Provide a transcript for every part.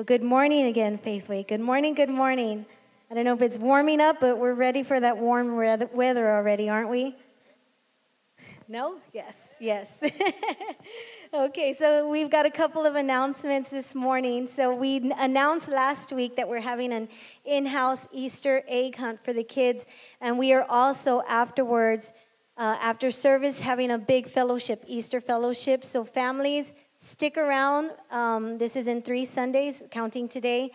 Well, good morning again, Faithway. Good morning, good morning. I don't know if it's warming up, but we're ready for that warm weather already, aren't we? No? Yes, yes. okay, so we've got a couple of announcements this morning. So we announced last week that we're having an in-house Easter egg hunt for the kids, and we are also afterwards, uh, after service, having a big fellowship, Easter fellowship. So families, stick around. Um, this is in three Sundays, counting today.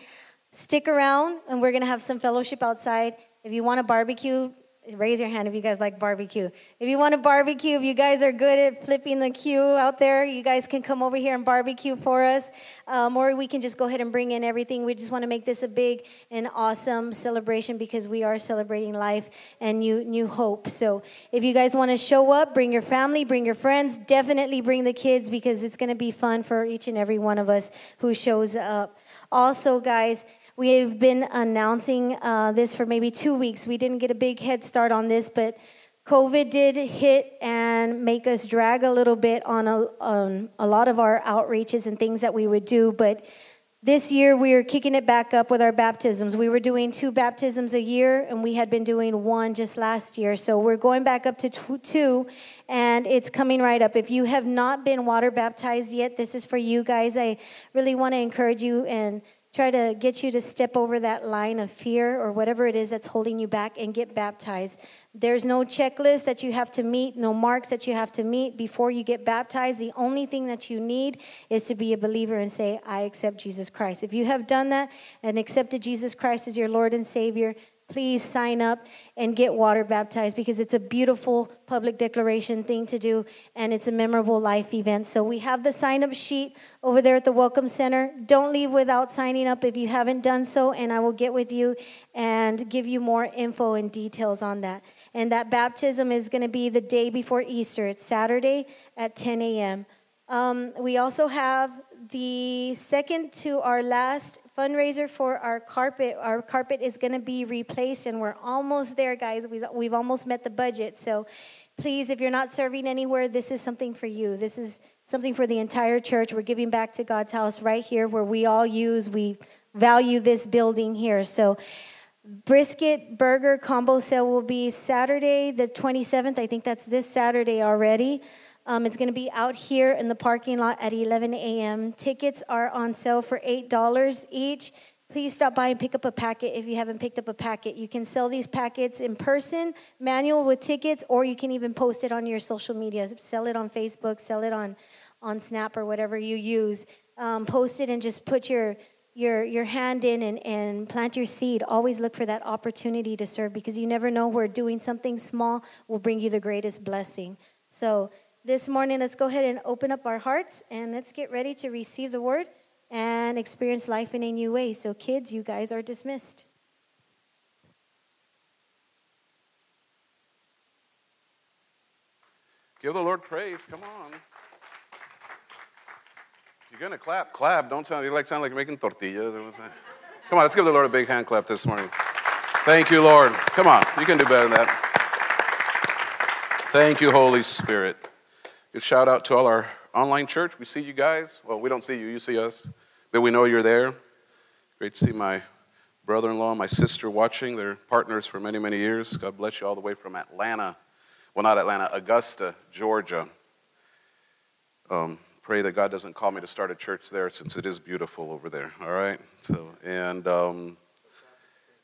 Stick around, and we're gonna have some fellowship outside. If you want a barbecue, raise your hand if you guys like barbecue. If you want to barbecue, if you guys are good at flipping the queue out there, you guys can come over here and barbecue for us. Um, or we can just go ahead and bring in everything. We just want to make this a big and awesome celebration because we are celebrating life and new, new hope. So if you guys want to show up, bring your family, bring your friends, definitely bring the kids because it's going to be fun for each and every one of us who shows up. Also, guys, We've been announcing uh, this for maybe two weeks. We didn't get a big head start on this, but COVID did hit and make us drag a little bit on a, on a lot of our outreaches and things that we would do. But this year we are kicking it back up with our baptisms. We were doing two baptisms a year, and we had been doing one just last year. So we're going back up to two, and it's coming right up. If you have not been water baptized yet, this is for you guys. I really want to encourage you and try to get you to step over that line of fear or whatever it is that's holding you back and get baptized. There's no checklist that you have to meet, no marks that you have to meet before you get baptized. The only thing that you need is to be a believer and say, I accept Jesus Christ. If you have done that and accepted Jesus Christ as your Lord and Savior, please sign up and get water baptized because it's a beautiful public declaration thing to do and it's a memorable life event. So we have the sign up sheet over there at the Welcome Center. Don't leave without signing up if you haven't done so, and I will get with you and give you more info and details on that. And that baptism is going to be the day before Easter. It's Saturday at 10 a.m. Um, we also have the second to our last fundraiser for our carpet. Our carpet is going to be replaced, and we're almost there, guys. We've, we've almost met the budget. So please, if you're not serving anywhere, this is something for you. This is something for the entire church. We're giving back to God's house right here where we all use, we value this building here. So, brisket burger combo sale will be Saturday, the 27th. I think that's this Saturday already. Um, it's going to be out here in the parking lot at 11 a.m. Tickets are on sale for $8 each. Please stop by and pick up a packet if you haven't picked up a packet. You can sell these packets in person, manual with tickets, or you can even post it on your social media. Sell it on Facebook, sell it on, on Snap or whatever you use. Um, post it and just put your your your hand in and, and plant your seed. Always look for that opportunity to serve because you never know where doing something small will bring you the greatest blessing. So this morning, let's go ahead and open up our hearts and let's get ready to receive the word and experience life in a new way. So, kids, you guys are dismissed. Give the Lord praise. Come on. You're going to clap. Clap. Don't sound, you like sound like you're making tortillas. Come on, let's give the Lord a big hand clap this morning. Thank you, Lord. Come on, you can do better than that. Thank you, Holy Spirit. Good shout out to all our online church. We see you guys. Well, we don't see you, you see us, but we know you're there. Great to see my brother in law, my sister watching. They're partners for many, many years. God bless you all the way from Atlanta. Well, not Atlanta, Augusta, Georgia. Um, pray that God doesn't call me to start a church there since it is beautiful over there. All right? So, and um,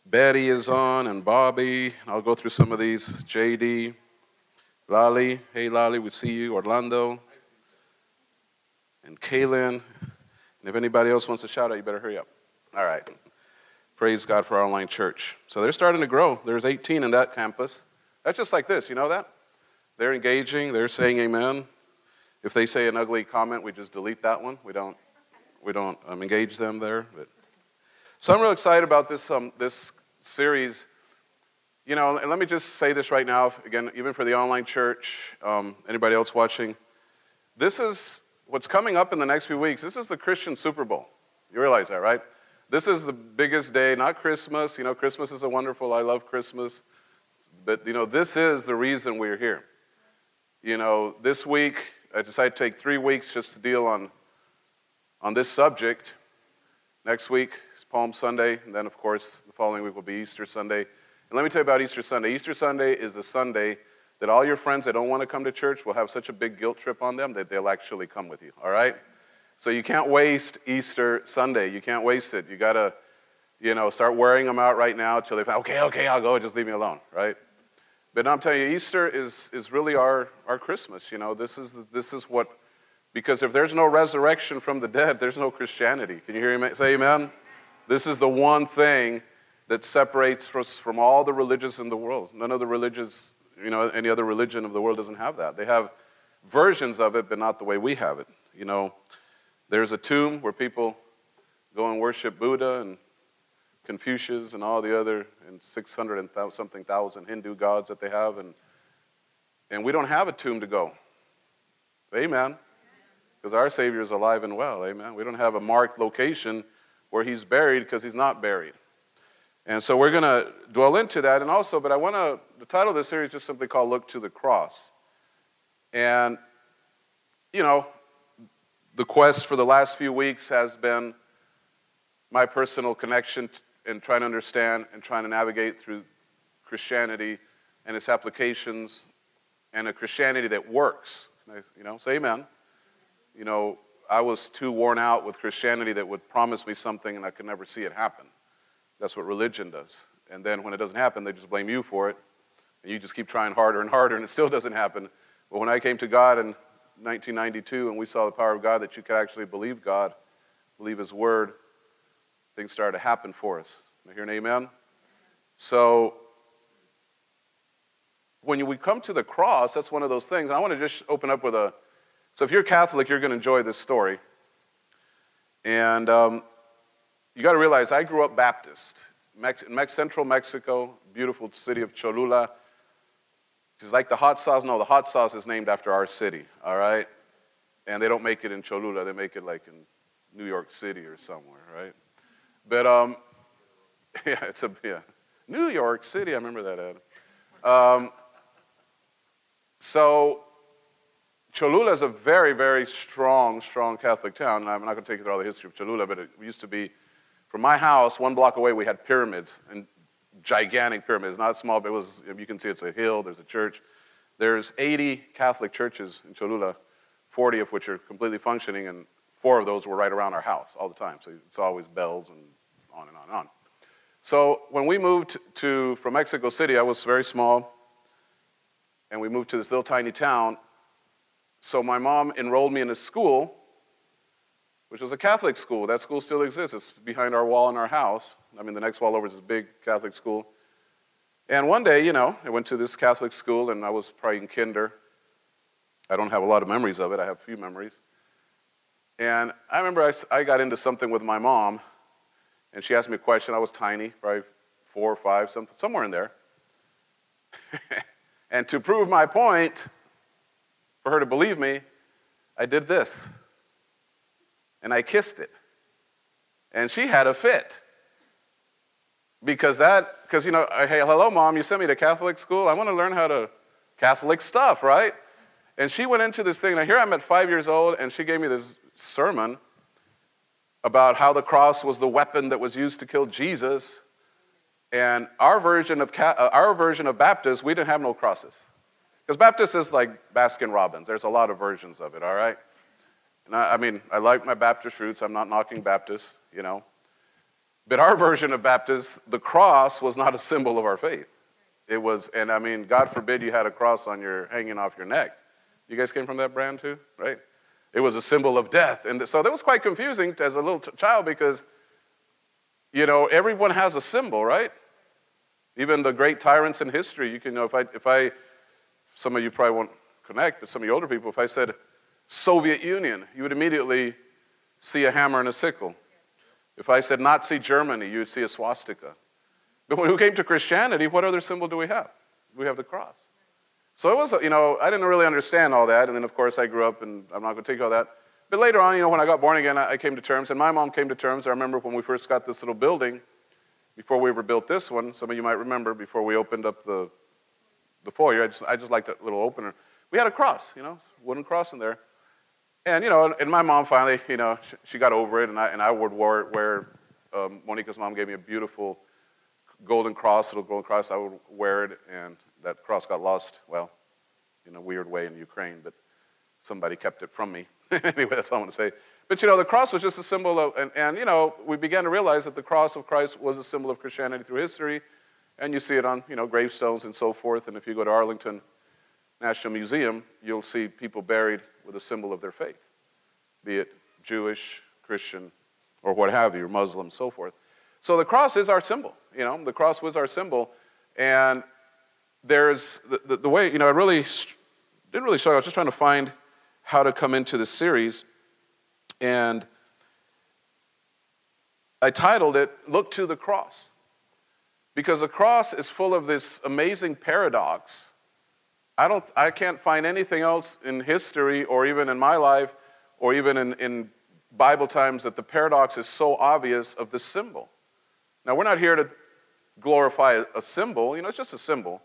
Betty is on, and Bobby. I'll go through some of these. JD. Lali, hey Lali, we see you. Orlando, and Kaylin. And if anybody else wants to shout out, you better hurry up. All right. Praise God for our online church. So they're starting to grow. There's 18 in that campus. That's just like this, you know that? They're engaging, they're saying amen. If they say an ugly comment, we just delete that one. We don't, we don't um, engage them there. But. So I'm real excited about this, um, this series you know, and let me just say this right now, again, even for the online church, um, anybody else watching, this is what's coming up in the next few weeks. This is the Christian Super Bowl. You realize that, right? This is the biggest day, not Christmas. You know, Christmas is a wonderful, I love Christmas. But, you know, this is the reason we're here. You know, this week, I decided to take three weeks just to deal on, on this subject. Next week is Palm Sunday, and then, of course, the following week will be Easter Sunday. And let me tell you about Easter Sunday. Easter Sunday is the Sunday that all your friends that don't want to come to church will have such a big guilt trip on them that they'll actually come with you, all right? So you can't waste Easter Sunday. You can't waste it. You got to, you know, start wearing them out right now until they find, okay, okay, I'll go, just leave me alone, right? But I'm telling you, Easter is, is really our, our Christmas. You know, this is, this is what, because if there's no resurrection from the dead, there's no Christianity. Can you hear me say amen? This is the one thing that separates us from all the religions in the world. None of the religions, you know, any other religion of the world doesn't have that. They have versions of it, but not the way we have it. You know, there's a tomb where people go and worship Buddha and Confucius and all the other and 600 and th- something thousand Hindu gods that they have, and and we don't have a tomb to go. Amen. Because our Savior is alive and well. Amen. We don't have a marked location where he's buried because he's not buried. And so we're going to dwell into that. And also, but I want to, the title of this series is just simply called Look to the Cross. And, you know, the quest for the last few weeks has been my personal connection and trying to understand and trying to navigate through Christianity and its applications and a Christianity that works. You know, say amen. You know, I was too worn out with Christianity that would promise me something and I could never see it happen. That's what religion does. And then when it doesn't happen, they just blame you for it. And you just keep trying harder and harder and it still doesn't happen. But when I came to God in 1992 and we saw the power of God that you could actually believe God, believe His Word, things started to happen for us. I hear an amen? So, when we come to the cross, that's one of those things. And I want to just open up with a. So, if you're Catholic, you're going to enjoy this story. And um, you got to realize I grew up Baptist. Mex- Mex- Central Mexico, beautiful city of Cholula. It's like the hot sauce. No, the hot sauce is named after our city, all right? And they don't make it in Cholula, they make it like in New York City or somewhere, right? But um, yeah, it's a yeah, New York City. I remember that ad. Um, so Cholula is a very, very strong, strong Catholic town. And I'm not going to take you through all the history of Cholula, but it used to be, from my house, one block away, we had pyramids and gigantic pyramids, not small, but it was. You can see it's a hill. There's a church. There's 80 Catholic churches in Cholula, 40 of which are completely functioning, and four of those were right around our house all the time. So it's always bells and on and on and on. So when we moved to from Mexico City, I was very small, and we moved to this little tiny town. So my mom enrolled me in a school, which was a Catholic school. That school still exists. It's behind our wall in our house. I mean, the next wall over is a big Catholic school. And one day, you know, I went to this Catholic school, and I was probably in kinder. I don't have a lot of memories of it. I have a few memories. And I remember I, I got into something with my mom, and she asked me a question. I was tiny, probably four or five, something, somewhere in there. and to prove my point, for her to believe me, I did this. And I kissed it. And she had a fit. Because that, because, you know, hey, hello, mom, you sent me to Catholic school. I want to learn how to, Catholic stuff, right? And she went into this thing. Now, here I'm at five years old, and she gave me this sermon about how the cross was the weapon that was used to kill Jesus. And our version of, uh, our version of Baptist, we didn't have no crosses. Because Baptist is like Baskin Robbins. There's a lot of versions of it, all right? And I, mean, I like my Baptist roots. I'm not knocking Baptists, you know. But our version of Baptist, the cross was not a symbol of our faith. It was, and I mean, God forbid you had a cross on your hanging off your neck. You guys came from that brand too, right? It was a symbol of death. And so that was quite confusing as a little t- child because, you know, everyone has a symbol, right? Even the great tyrants in history, you can know if I, if I, some of you probably won't connect, but some of you older people, if I said Soviet Union, you would immediately see a hammer and a sickle. If I said Nazi Germany, you would see a swastika. But when we came to Christianity, what other symbol do we have? We have the cross. So it was, you know, I didn't really understand all that. And then, of course, I grew up, and I'm not going to take all that. But later on, you know, when I got born again, I came to terms, and my mom came to terms. I remember when we first got this little building, before we ever built this one, some of you might remember, before we opened up the, the foyer, I just, I just liked that little opener. We had a cross, you know, wooden cross in there. And, you know, and my mom finally, you know, she, she got over it, and I, and I would wear, wear um, Monica's mom gave me a beautiful golden cross, little golden cross. I would wear it, and that cross got lost, well, in a weird way in Ukraine, but somebody kept it from me. anyway, that's all I want to say. But, you know, the cross was just a symbol of, and, and, you know, we began to realize that the cross of Christ was a symbol of Christianity through history, and you see it on, you know, gravestones and so forth. And if you go to Arlington National Museum, you'll see people buried with a symbol of their faith, be it Jewish, Christian, or what have you, Muslim, so forth. So the cross is our symbol. You know, the cross was our symbol, and there's the, the, the way. You know, I really didn't really struggle. I was just trying to find how to come into this series, and I titled it "Look to the Cross," because the cross is full of this amazing paradox I, don't, I can't find anything else in history or even in my life or even in, in Bible times that the paradox is so obvious of this symbol. Now, we're not here to glorify a, symbol, you know, it's just a symbol.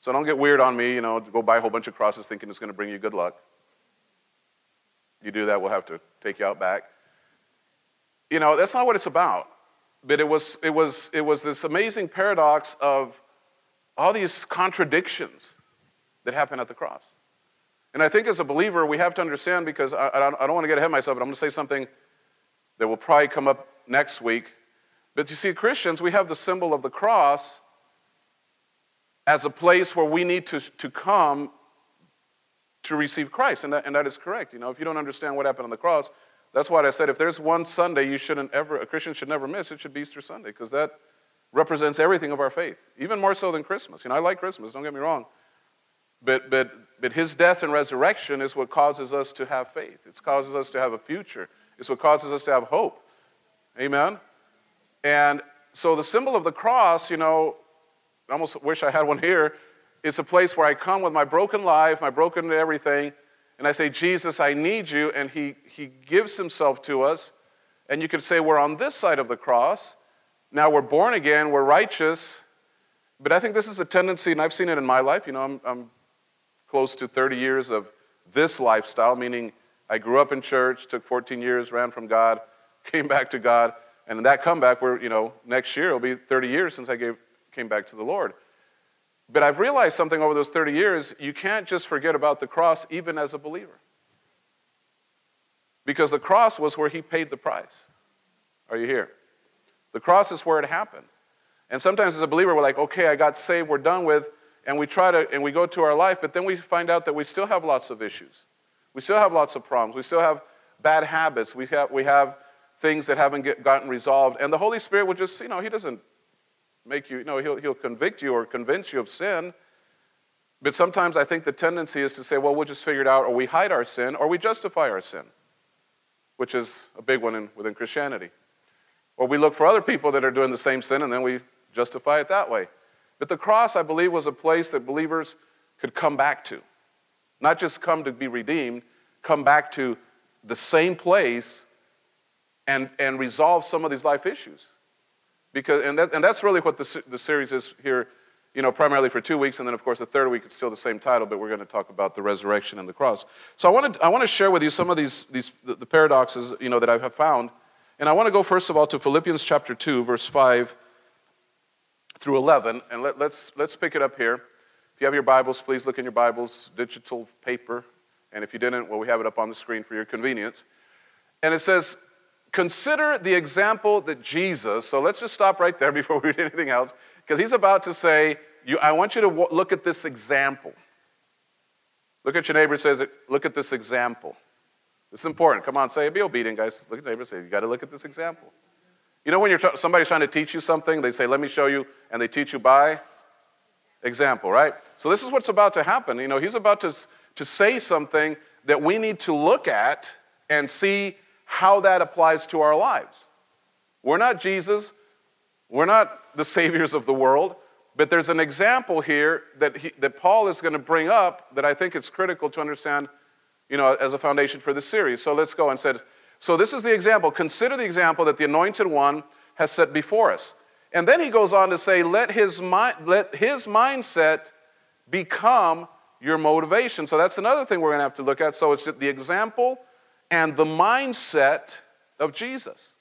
So don't get weird on me, you know, go buy a whole bunch of crosses thinking it's going to bring you good luck. You do that, we'll have to take you out back. You know, that's not what it's about. But it was, it was, it was this amazing paradox of all these contradictions that happened at the cross. And I think as a believer, we have to understand because I, I don't want to get ahead of myself, but I'm going to say something that will probably come up next week. But you see, Christians, we have the symbol of the cross as a place where we need to, to come to receive Christ. And that, and that is correct. You know, if you don't understand what happened on the cross, that's why I said if there's one Sunday you shouldn't ever, a Christian should never miss, it should be Easter Sunday, because that represents everything of our faith, even more so than Christmas. You know, I like Christmas, don't get me wrong. But, but, but his death and resurrection is what causes us to have faith. It causes us to have a future. It's what causes us to have hope. Amen? And so the symbol of the cross, you know, I almost wish I had one here. It's a place where I come with my broken life, my broken everything, and I say, Jesus, I need you. And he, he gives himself to us. And you could say, we're on this side of the cross. Now we're born again, we're righteous. But I think this is a tendency, and I've seen it in my life. You know, I'm, I'm close to 30 years of this lifestyle, meaning I grew up in church, took 14 years, ran from God, came back to God, and in that comeback, we're, you know, next year it'll be 30 years since I gave, came back to the Lord. But I've realized something over those 30 years you can't just forget about the cross, even as a believer. Because the cross was where He paid the price. Are you here? The cross is where it happened. And sometimes as a believer, we're like, okay, I got saved, we're done with and we try to and we go to our life but then we find out that we still have lots of issues. We still have lots of problems. We still have bad habits. We have we have things that haven't get, gotten resolved. And the holy spirit will just you know he doesn't make you you know he'll, he'll convict you or convince you of sin. But sometimes i think the tendency is to say well we'll just figure it out or we hide our sin or we justify our sin which is a big one in, within christianity. Or we look for other people that are doing the same sin and then we justify it that way but the cross, I believe, was a place that believers could come back to. Not just come to be redeemed, come back to the same place and, and resolve some of these life issues. Because, and, that, and that's really what the, the series is here, you know, primarily for two weeks. And then, of course, the third week it's still the same title, but we're going to talk about the resurrection and the cross. So I want to, I want to share with you some of these, these the, the paradoxes, you know, that I have found. And I want to go, first of all, to Philippians chapter 2, verse 5 through 11. And let, let's, let's pick it up here. If you have your Bibles, please look in your Bibles, digital paper. And if you didn't, well, we have it up on the screen for your convenience. And it says, Consider the example that Jesus, so let's just stop right there before we read anything else, because he's about to say, you, I want you to w- look at this example. Look at your neighbor and says, Look at this example. It's important. Come on, say it. Be obedient, guys. Look at your neighbor and say, You got to look at this example. You know when you're t- somebody's trying to teach you something, they say, "Let me show you," and they teach you by example, right? So this is what's about to happen. You know, he's about to to say something that we need to look at and see how that applies to our lives. We're not Jesus, we're not the saviors of the world, but there's an example here that he, that Paul is going to bring up that I think it's critical to understand, you know, as a foundation for this series. So let's go and said so, this is the example. Consider the example that the anointed one has set before us. And then he goes on to say, let his, mi- let his mindset become your motivation. So, that's another thing we're going to have to look at. So, it's the example and the mindset of Jesus.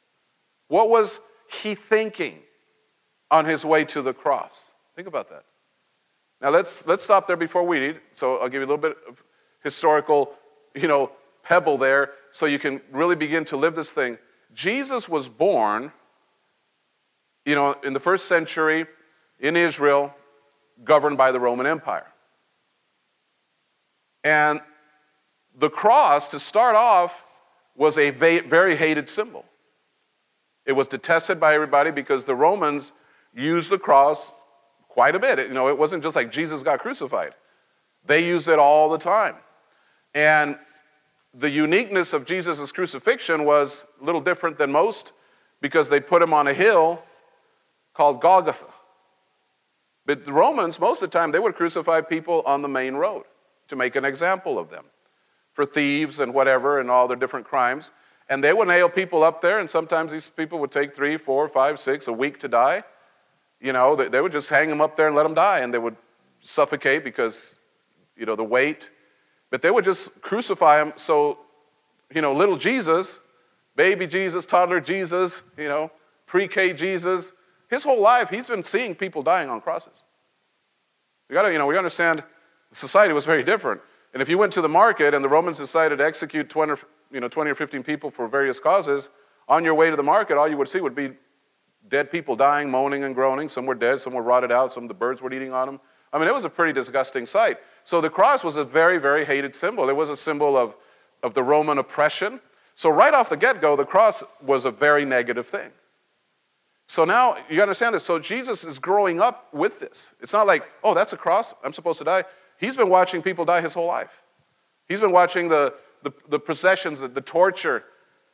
What was he thinking on his way to the cross? Think about that. Now let's let's stop there before we read. So I'll give you a little bit of historical, you know, pebble there so you can really begin to live this thing. Jesus was born, you know, in the first century in Israel, governed by the Roman Empire. And the cross, to start off, was a very hated symbol. It was detested by everybody because the Romans used the cross quite a bit. you know, it wasn't just like Jesus got crucified. They used it all the time. And the uniqueness of Jesus' crucifixion was a little different than most because they put him on a hill called Golgotha. But the Romans, most of the time, they would crucify people on the main road to make an example of them for thieves and whatever and all their different crimes. And they would nail people up there, and sometimes these people would take three, four, five, six, a week to die. You know, they, they would just hang them up there and let them die, and they would suffocate because, you know, the weight. But they would just crucify him so, you know, little Jesus, baby Jesus, toddler Jesus, you know, pre K Jesus, his whole life, he's been seeing people dying on crosses. We gotta, you know, we understand society was very different. And if you went to the market and the Romans decided to execute 20, you know, 20 or 15 people for various causes, on your way to the market, all you would see would be dead people dying, moaning and groaning. Some were dead, some were rotted out, some of the birds were eating on them. I mean, it was a pretty disgusting sight. So the cross was a very, very hated symbol. It was a symbol of, of the Roman oppression. So right off the get go, the cross was a very negative thing. So now you understand this. So Jesus is growing up with this. It's not like, oh, that's a cross. I'm supposed to die. He's been watching people die his whole life. He's been watching the, the, the processions, the, the torture.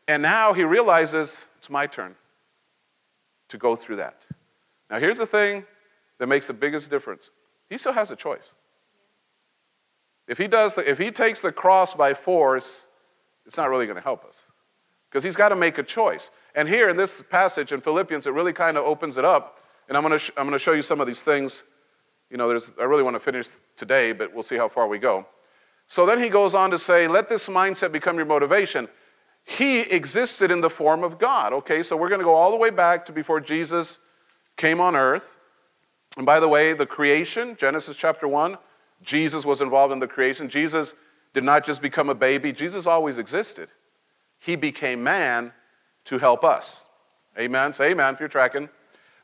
And now he realizes it's my turn to go through that. Now, here's the thing that makes the biggest difference he still has a choice. If he, does the, if he takes the cross by force, it's not really going to help us because he's got to make a choice. And here in this passage in Philippians, it really kind of opens it up. And I'm going to sh- I'm going to show you some of these things. You know, there's, I really want to finish today, but we'll see how far we go. So then he goes on to say, let this mindset become your motivation. He existed in the form of God. Okay, so we're going to go all the way back to before Jesus came on earth. And by the way, the creation, Genesis chapter 1, Jesus was involved in the creation. Jesus did not just become a baby, Jesus always existed. He became man to help us. Amen. Say amen if you're tracking.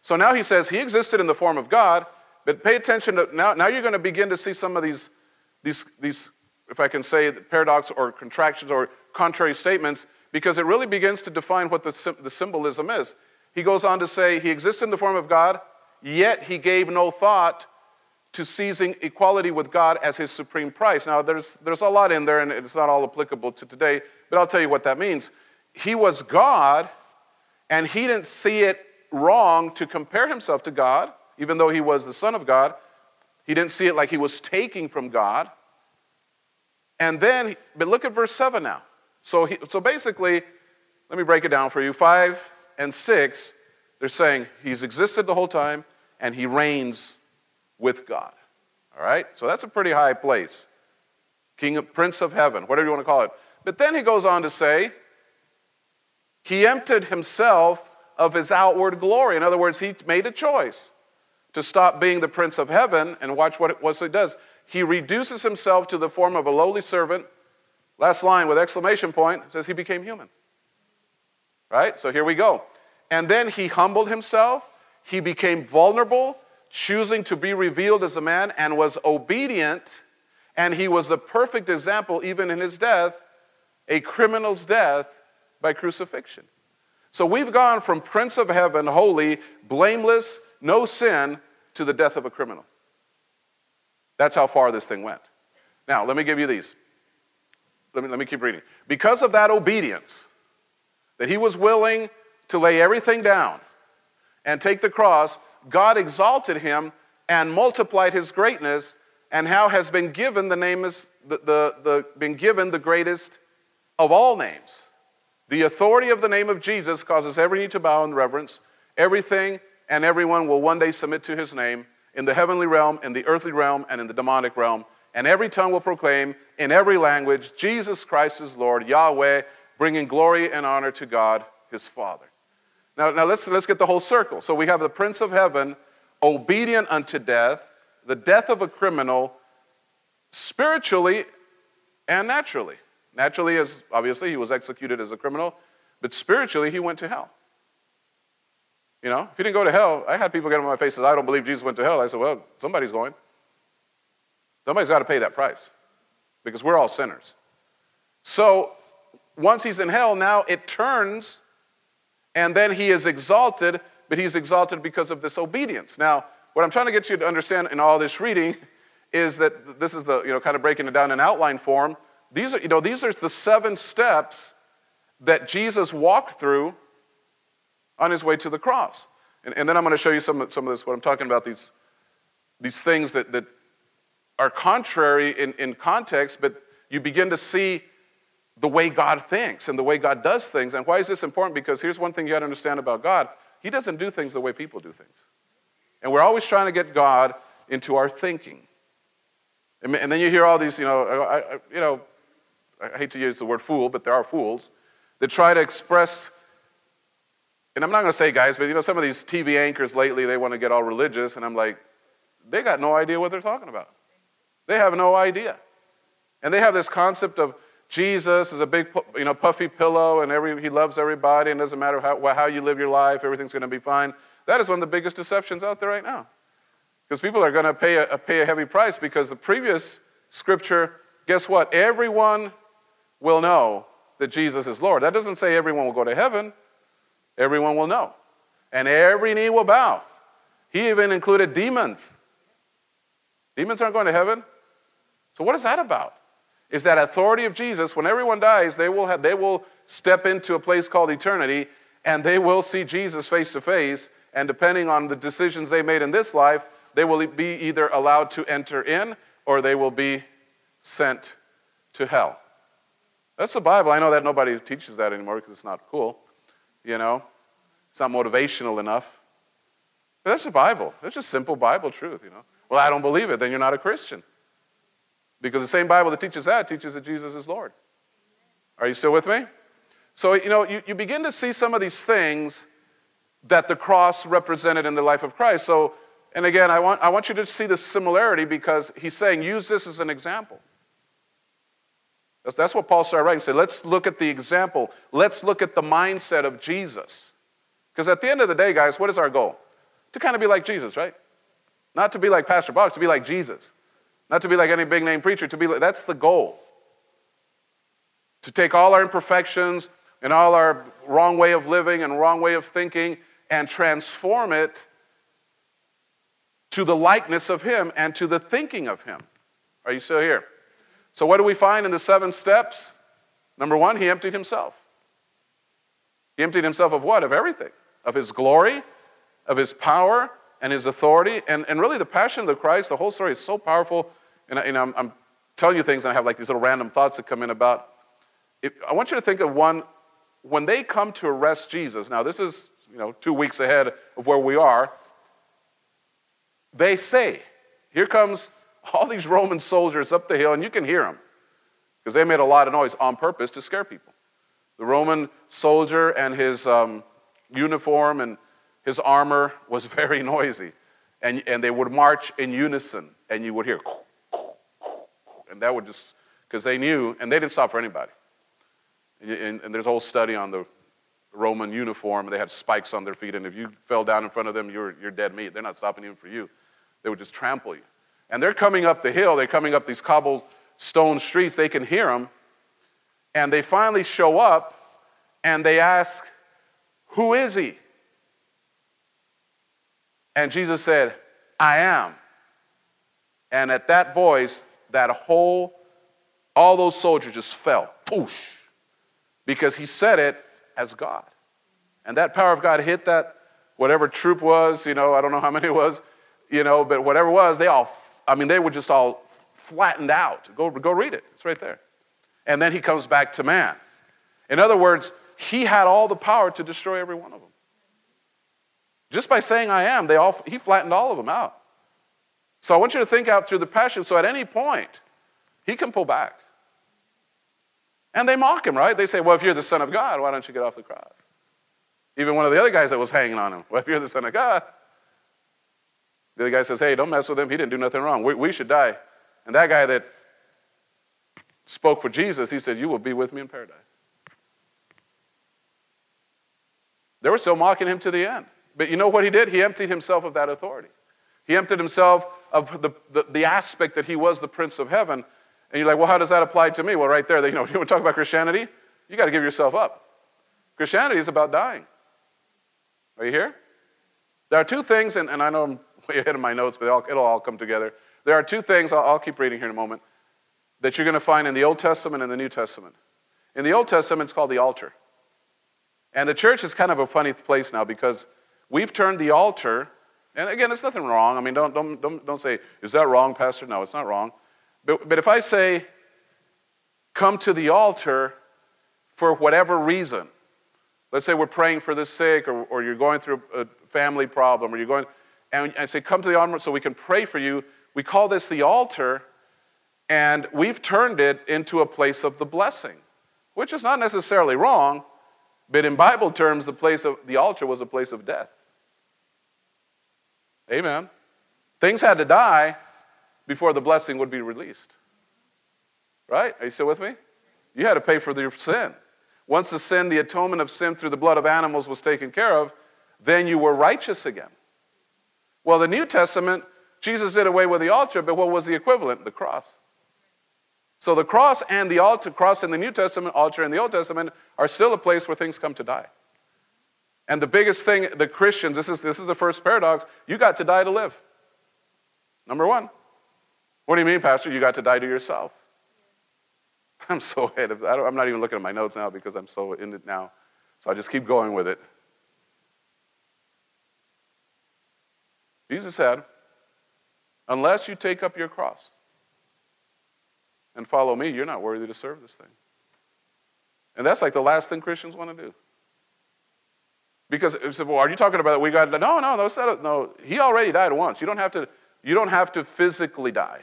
So now he says he existed in the form of God, but pay attention to now, now you're going to begin to see some of these, these, these, if I can say, paradox or contractions or contrary statements, because it really begins to define what the, the symbolism is. He goes on to say he exists in the form of God, yet he gave no thought to seizing equality with God as his supreme price. Now, there's, there's a lot in there, and it's not all applicable to today, but I'll tell you what that means he was God, and he didn't see it wrong to compare himself to God, even though he was the Son of God. He didn't see it like he was taking from God. And then, but look at verse 7 now. So, he, so basically, let me break it down for you. 5 and 6, they're saying he's existed the whole time and he reigns with God. All right? So that's a pretty high place. King of Prince of Heaven, whatever you want to call it. But then he goes on to say, he emptied himself of his outward glory. In other words, he made a choice to stop being the prince of heaven and watch what it was he does. He reduces himself to the form of a lowly servant. Last line with exclamation point says he became human. Right? So here we go. And then he humbled himself. He became vulnerable, choosing to be revealed as a man, and was obedient. And he was the perfect example, even in his death, a criminal's death by crucifixion. So we've gone from Prince of Heaven, holy, blameless, no sin, to the death of a criminal. That's how far this thing went. Now, let me give you these. Let me, let me keep reading. Because of that obedience, that he was willing to lay everything down and take the cross, God exalted him and multiplied his greatness, and how has been given the name is the, the, the been given the greatest of all names. The authority of the name of Jesus causes every knee to bow in reverence. Everything and everyone will one day submit to his name in the heavenly realm, in the earthly realm, and in the demonic realm. And every tongue will proclaim in every language, Jesus Christ is Lord, Yahweh, bringing glory and honor to God, his Father. Now, now let's, let's get the whole circle. So we have the Prince of Heaven, obedient unto death, the death of a criminal, spiritually and naturally. Naturally, as obviously he was executed as a criminal, but spiritually he went to hell. You know, if he didn't go to hell, I had people get on my face and I don't believe Jesus went to hell. I said, well, somebody's going. Somebody's got to pay that price because we're all sinners. So once he's in hell, now it turns and then he is exalted, but he's exalted because of this obedience. Now, what I'm trying to get you to understand in all this reading is that this is the, you know, kind of breaking it down in outline form. These are, you know, these are the seven steps that Jesus walked through on his way to the cross. And, and then I'm going to show you some, some of this, what I'm talking about, these, these things that, that are contrary in, in context, but you begin to see the way God thinks and the way God does things. And why is this important? Because here's one thing you got to understand about God He doesn't do things the way people do things. And we're always trying to get God into our thinking. And, then you hear all these, you know, I, I, you know, I hate to use the word fool, but there are fools that try to express. And I'm not going to say guys, but you know, some of these TV anchors lately, they want to get all religious, and I'm like, they got no idea what they're talking about. They have no idea. And they have this concept of Jesus is a big, you know, puffy pillow, and every, he loves everybody, and doesn't matter how, how you live your life, everything's going to be fine. That is one of the biggest deceptions out there right now. Because people are going to pay a, pay a heavy price because the previous scripture, guess what? Everyone will know that Jesus is Lord. That doesn't say everyone will go to heaven, everyone will know. And every knee will bow. He even included demons. Demons aren't going to heaven. So, what is that about? Is that authority of Jesus, when everyone dies, they will, have, they will step into a place called eternity and they will see Jesus face to face. And depending on the decisions they made in this life, they will be either allowed to enter in or they will be sent to hell. That's the Bible. I know that nobody teaches that anymore because it's not cool. You know, it's not motivational enough. But that's the Bible. That's just simple Bible truth, you know. Well, I don't believe it, then you're not a Christian. Because the same Bible that teaches that teaches that Jesus is Lord. Are you still with me? So, you know, you, you begin to see some of these things that the cross represented in the life of Christ. So, and again, I want, I want you to see the similarity because he's saying, use this as an example. That's, that's what Paul started writing. He said, let's look at the example. Let's look at the mindset of Jesus. Because at the end of the day, guys, what is our goal? To kind of be like Jesus, right? Not to be like Pastor Bob, to be like Jesus. Not to be like any big name preacher, to be like, that's the goal. To take all our imperfections and all our wrong way of living and wrong way of thinking and transform it to the likeness of Him and to the thinking of Him. Are you still here? So, what do we find in the seven steps? Number one, He emptied Himself. He emptied Himself of what? Of everything. Of His glory, of His power, and His authority. And, and really, the passion of the Christ, the whole story is so powerful. And, and I'm, I'm telling you things, and I have like these little random thoughts that come in about. It, I want you to think of one when they come to arrest Jesus. Now, this is you know two weeks ahead of where we are they say, Here comes all these Roman soldiers up the hill, and you can hear them because they made a lot of noise on purpose to scare people. The Roman soldier and his um, uniform and his armor was very noisy, and, and they would march in unison, and you would hear, and that would just, because they knew, and they didn't stop for anybody. And, and, there's a whole study on the Roman uniform. They had spikes on their feet, and if you fell down in front of them, you're, you're dead meat. They're not stopping even for you. They would just trample you. And they're coming up the hill, they're coming up these cobblestone streets, they can hear them. And they finally show up and they ask, Who is he? And Jesus said, I am. And at that voice, that whole, all those soldiers just fell, poosh, because he said it as God. And that power of God hit that, whatever troop was, you know, I don't know how many it was, you know, but whatever it was, they all, I mean, they were just all flattened out. Go, go read it, it's right there. And then he comes back to man. In other words, he had all the power to destroy every one of them. Just by saying I am, they all, he flattened all of them out. So I want you to think out through the passion. So at any point, he can pull back. And they mock him, right? They say, Well, if you're the Son of God, why don't you get off the cross? Even one of the other guys that was hanging on him, Well, if you're the Son of God. The other guy says, Hey, don't mess with him. He didn't do nothing wrong. We, we should die. And that guy that spoke for Jesus, he said, You will be with me in paradise. They were still mocking him to the end. But you know what he did? He emptied himself of that authority. He emptied himself of the, the, the, aspect that he was the Prince of Heaven. And you're like, well, how does that apply to me? Well, right there, you know, you want to talk about Christianity? You got to give yourself up. Christianity is about dying. Are you here? There are two things, and, and I know I'm way ahead of my notes, but it'll, it'll all come together. There are two things, I'll, I'll keep reading here in a moment, that you're going to find in the Old Testament and the New Testament. In the Old Testament, it's called the altar. And the church is kind of a funny place now because we've turned the altar, and again, there's nothing wrong. I mean, don't, don't, don't, don't say, is that wrong, Pastor? No, it's not wrong. But, but if I say, come to the altar for whatever reason, let's say we're praying for the sick, or, or you're going through a family problem, or you're going, and I say, come to the altar so we can pray for you. We call this the altar, and we've turned it into a place of the blessing, which is not necessarily wrong. But in Bible terms, the place of the altar was a place of death. Amen. Things had to die before the blessing would be released. Right? Are you still with me? You had to pay for your sin. Once the sin, the atonement of sin through the blood of animals was taken care of, then you were righteous again. Well, the New Testament, Jesus did away with the altar, but what was the equivalent? The cross. So the cross and the altar, cross in the New Testament, altar in the Old Testament, are still a place where things come to die. And the biggest thing, the Christians, this is, this is the first paradox, you got to die to live. Number one. What do you mean, Pastor? You got to die to yourself. I'm so ahead of I am not even looking at my notes now because I'm so in it now. So I just keep going with it. Jesus said, unless you take up your cross and follow me, you're not worthy to serve this thing. And that's like the last thing Christians want to do. Because said, well, are you talking about we got no, no, no, no. He already died once. You don't have to. You don't have to physically die,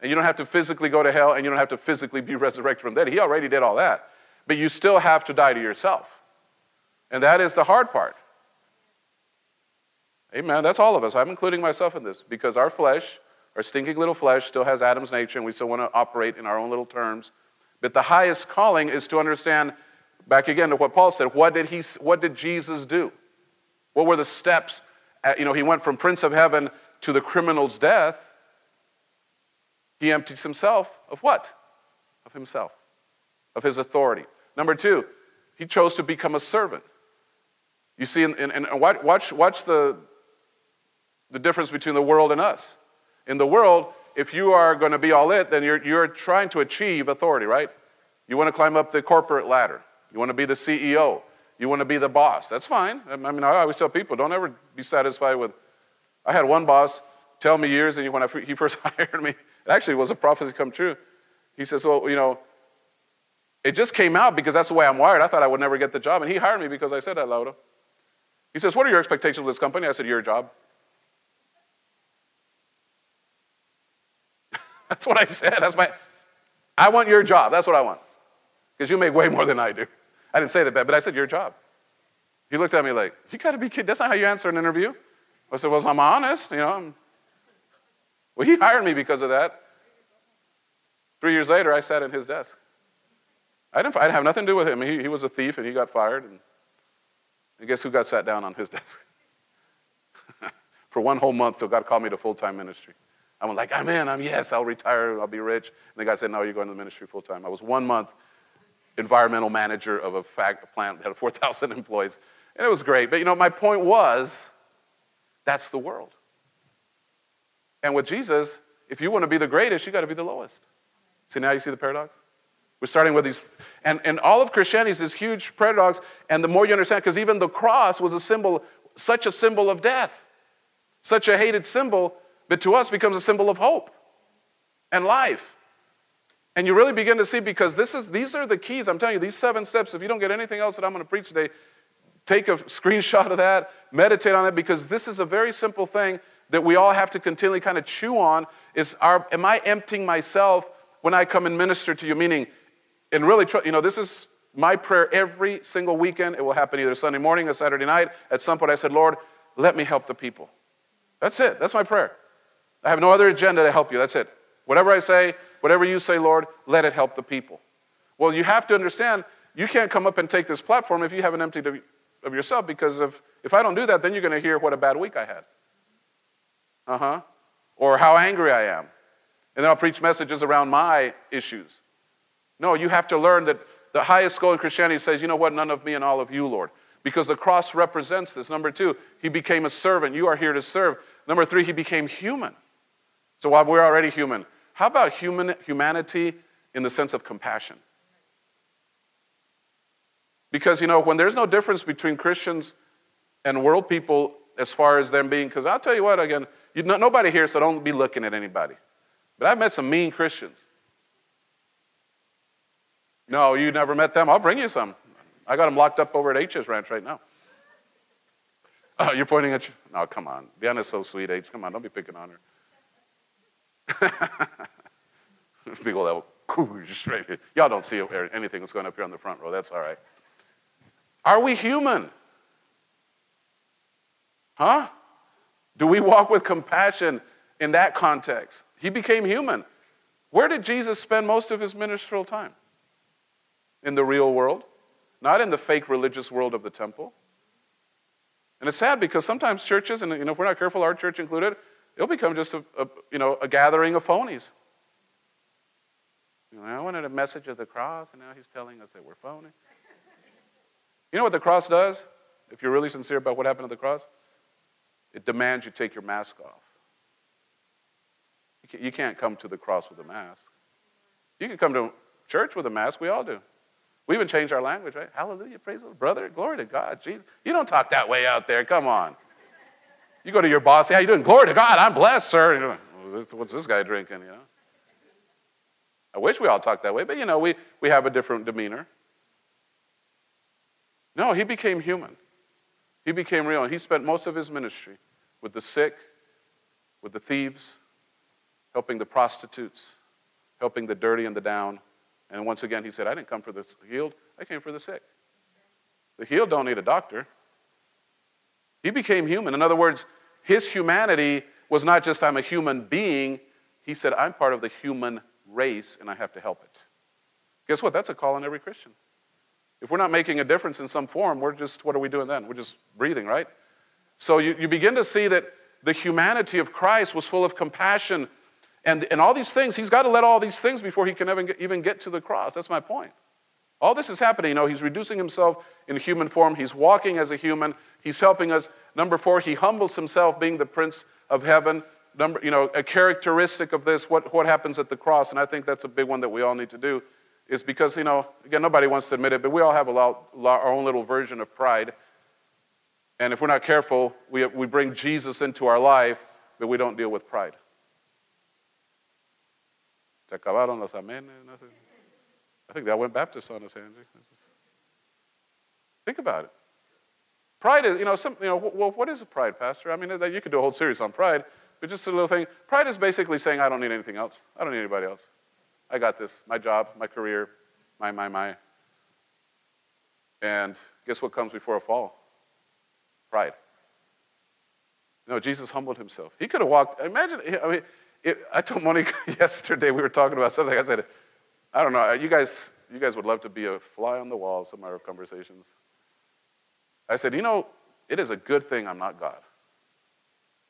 and you don't have to physically go to hell, and you don't have to physically be resurrected from dead. He already did all that, but you still have to die to yourself, and that is the hard part. Amen. That's all of us. I'm including myself in this because our flesh our stinking little flesh still has Adam's nature, and we still want to operate in our own little terms. But the highest calling is to understand, back again to what Paul said, what did, he, what did Jesus do? What were the steps? At, you know, he went from Prince of Heaven to the criminal's death. He empties himself of what? Of himself, of his authority. Number two, he chose to become a servant. You see, and watch, watch the, the difference between the world and us. In the world, if you are going to be all it, then you're, you're trying to achieve authority, right? You want to climb up the corporate ladder. You want to be the CEO. You want to be the boss. That's fine. I mean, I always tell people, don't ever be satisfied with. I had one boss tell me years, and when I, he first hired me, it actually was a prophecy come true. He says, well, you know, it just came out because that's the way I'm wired. I thought I would never get the job. And he hired me because I said that loud. He says, what are your expectations of this company? I said, your job. That's what I said. That's my, I want your job. That's what I want. Because you make way more than I do. I didn't say that bad, but I said your job. He looked at me like, you got to be kidding. That's not how you answer an interview. I said, well, I'm honest, you know. Well, he hired me because of that. Three years later, I sat in his desk. I didn't, I didn't have nothing to do with him. He, he was a thief and he got fired. And, and guess who got sat down on his desk? For one whole month, so God called me to full time ministry. I'm like, ah, I'm in, I'm yes, I'll retire, I'll be rich. And the guy said, No, you're going to the ministry full time. I was one month environmental manager of a plant that had 4,000 employees. And it was great. But you know, my point was that's the world. And with Jesus, if you want to be the greatest, you got to be the lowest. See, now you see the paradox? We're starting with these, and, and all of Christianity is this huge paradox. And the more you understand, because even the cross was a symbol, such a symbol of death, such a hated symbol but to us becomes a symbol of hope and life. And you really begin to see because this is these are the keys. I'm telling you, these seven steps, if you don't get anything else that I'm going to preach today, take a screenshot of that, meditate on that, because this is a very simple thing that we all have to continually kind of chew on is our, am I emptying myself when I come and minister to you? Meaning, and really, you know, this is my prayer every single weekend. It will happen either Sunday morning or Saturday night. At some point, I said, Lord, let me help the people. That's it. That's my prayer. I have no other agenda to help you. That's it. Whatever I say, whatever you say, Lord, let it help the people. Well, you have to understand, you can't come up and take this platform if you haven't emptied of, yourself, because if, if I don't do that, then you're going to hear what a bad week I had. Uh huh. Or how angry I am. And then I'll preach messages around my issues. No, you have to learn that the highest goal in Christianity says, you know what, none of me and all of you, Lord. Because the cross represents this. Number two, he became a servant. You are here to serve. Number three, he became human. So while we're already human, how about human, humanity in the sense of compassion? Because, you know, when there's no difference between Christians and world people as far as them being, because I'll tell you what, again, you, nobody here, so don't be looking at anybody. But I've met some mean Christians. No, you never met them. I'll bring you some. I got them locked up over at HS Ranch right now. Oh, you're pointing at you? No, come on. Diana's so sweet, H. Come on, don't be picking on her. Big old straight. Y'all don't see anything that's going up here on the front row. That's all right. Are we human? Huh? Do we walk with compassion in that context? He became human. Where did Jesus spend most of his ministerial time? In the real world, not in the fake religious world of the temple. And it's sad because sometimes churches, and you know, if we're not careful, our church included, it'll become just a, a you know, a gathering of phonies. You know, I wanted a message of the cross, and now he's telling us that we're phony. You know what the cross does? If you're really sincere about what happened to the cross, it demands you take your mask off. You can't come to the cross with a mask. You can come to church with a mask. We all do. We even changed our language, right? Hallelujah, praise the brother, glory to God, Jesus. You don't talk that way out there. Come on. You go to your boss, how you doing? Glory to God, I'm blessed, sir. What's this guy drinking? You know. I wish we all talked that way, but you know, we, we have a different demeanor. No, he became human. He became real, and he spent most of his ministry with the sick, with the thieves, helping the prostitutes, helping the dirty and the down. And once again, he said, I didn't come for the healed, I came for the sick. The healed don't need a doctor. He became human. In other words, his humanity was not just I'm a human being. He said, I'm part of the human race and I have to help it. Guess what? That's a call on every Christian. If we're not making a difference in some form, we're just, what are we doing then? We're just breathing, right? So you, you begin to see that the humanity of Christ was full of compassion and, and all these things, he's got to let all these things before he can even get, even get to the cross. That's my point. All this is happening. You know, he's reducing himself in human form. He's walking as a human. He's helping us. Number four, he humbles himself, being the Prince of Heaven. Number, you know, a characteristic of this, what, what happens at the cross, and I think that's a big one that we all need to do, is because, you know, again, nobody wants to admit it, but we all have a lot, our own little version of pride. And if we're not careful, we, we bring Jesus into our life, but we don't deal with pride. Se acabaron los amenes. I think that went Baptist on us, Angie. Think about it. Pride is, you know, some, you know, well, what is a pride, Pastor? I mean, you could do a whole series on pride, but just a little thing. Pride is basically saying, I don't need anything else. I don't need anybody else. I got this. My job, my career, my, my, my. And guess what comes before a fall? Pride. No, Jesus humbled himself. He could have walked. Imagine, I mean, it, I told Monique yesterday, we were talking about something. I said, I don't know, you guys, you guys would love to be a fly on the wall of some of our conversations. I said, you know, it is a good thing I'm not God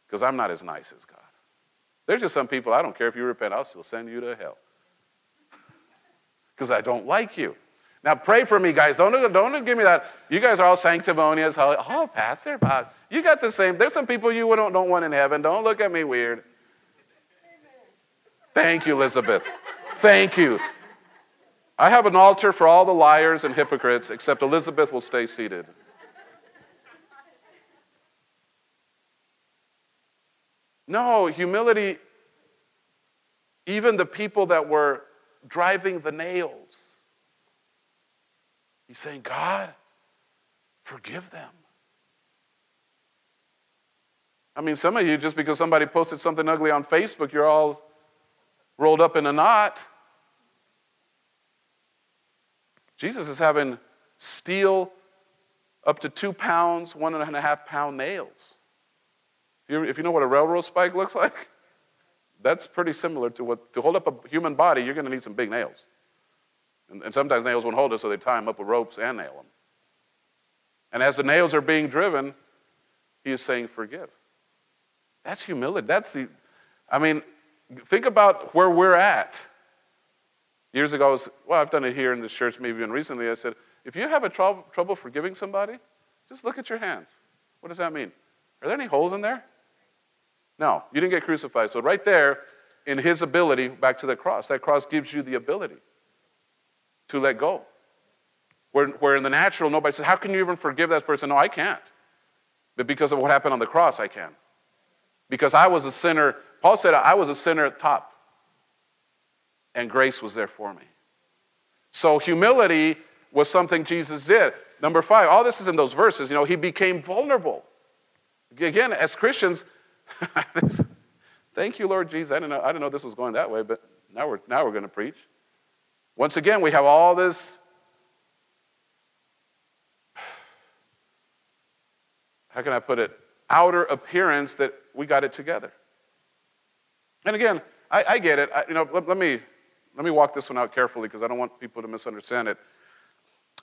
because I'm not as nice as God. There's just some people, I don't care if you repent, I'll still send you to hell because I don't like you. Now, pray for me, guys. Don't, don't give me that. You guys are all sanctimonious. Oh, Pastor Bob, you got the same. There's some people you don't, don't want in heaven. Don't look at me weird. Thank you, Elizabeth. Thank you. I have an altar for all the liars and hypocrites, except Elizabeth will stay seated. No, humility, even the people that were driving the nails. He's saying, God, forgive them. I mean, some of you, just because somebody posted something ugly on Facebook, you're all rolled up in a knot. Jesus is having steel up to two pounds, one and a half pound nails. If you know what a railroad spike looks like, that's pretty similar to what, to hold up a human body, you're going to need some big nails. And, and sometimes nails won't hold it, so they tie them up with ropes and nail them. And as the nails are being driven, he is saying, Forgive. That's humility. That's the, I mean, think about where we're at. Years ago, I was, well, I've done it here in this church, maybe even recently. I said, if you have a trouble forgiving somebody, just look at your hands. What does that mean? Are there any holes in there? No, you didn't get crucified. So, right there, in his ability, back to the cross, that cross gives you the ability to let go. Where, where in the natural, nobody says, How can you even forgive that person? No, I can't. But because of what happened on the cross, I can. Because I was a sinner. Paul said, I was a sinner at the top, and grace was there for me. So, humility was something Jesus did. Number five, all this is in those verses. You know, he became vulnerable. Again, as Christians, thank you, Lord Jesus. I didn't know, I didn't know this was going that way, but now we're, now we're going to preach. Once again, we have all this. How can I put it? Outer appearance that we got it together. And again, I, I get it. I, you know, let, let, me let me walk this one out carefully because I don't want people to misunderstand it.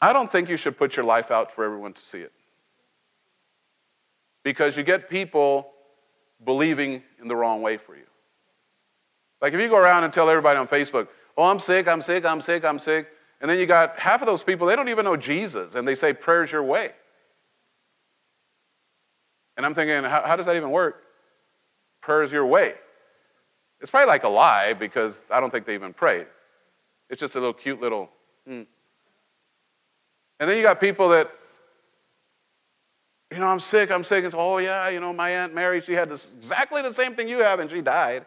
I don't think you should put your life out for everyone to see it. Because you get people believing in the wrong way for you. Like if you go around and tell everybody on Facebook, oh, I'm sick, I'm sick, I'm sick, I'm sick, and then you got half of those people, they don't even know Jesus, and they say, prayer's your way. And I'm thinking, how, how does that even work? Prayer's your way. It's probably like a lie because I don't think they even prayed. It's just a little cute little, hmm. And then you got people that you know, I'm sick, I'm sick. And oh, yeah, you know, my Aunt Mary, she had this, exactly the same thing you have, and she died.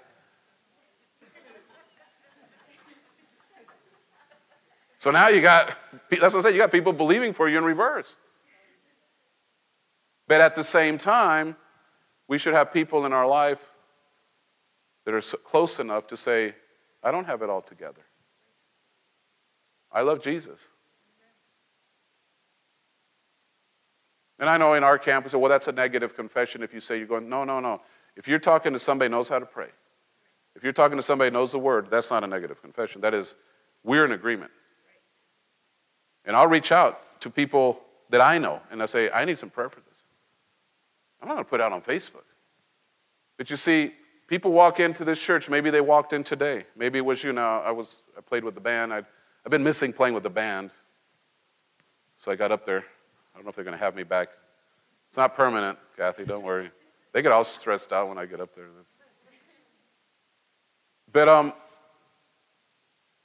so now you got, that's what I said, you got people believing for you in reverse. But at the same time, we should have people in our life that are close enough to say, I don't have it all together. I love Jesus. And I know in our campus, well, that's a negative confession if you say you're going, no, no, no. If you're talking to somebody knows how to pray, if you're talking to somebody knows the word, that's not a negative confession. That is, we're in agreement. And I'll reach out to people that I know and I say, I need some prayer for this. I'm not going to put it out on Facebook. But you see, people walk into this church. Maybe they walked in today. Maybe it was you now. I was I played with the band. i have been missing playing with the band. So I got up there I don't know if they're going to have me back. It's not permanent, Kathy, don't worry. They get all stressed out when I get up there. But um,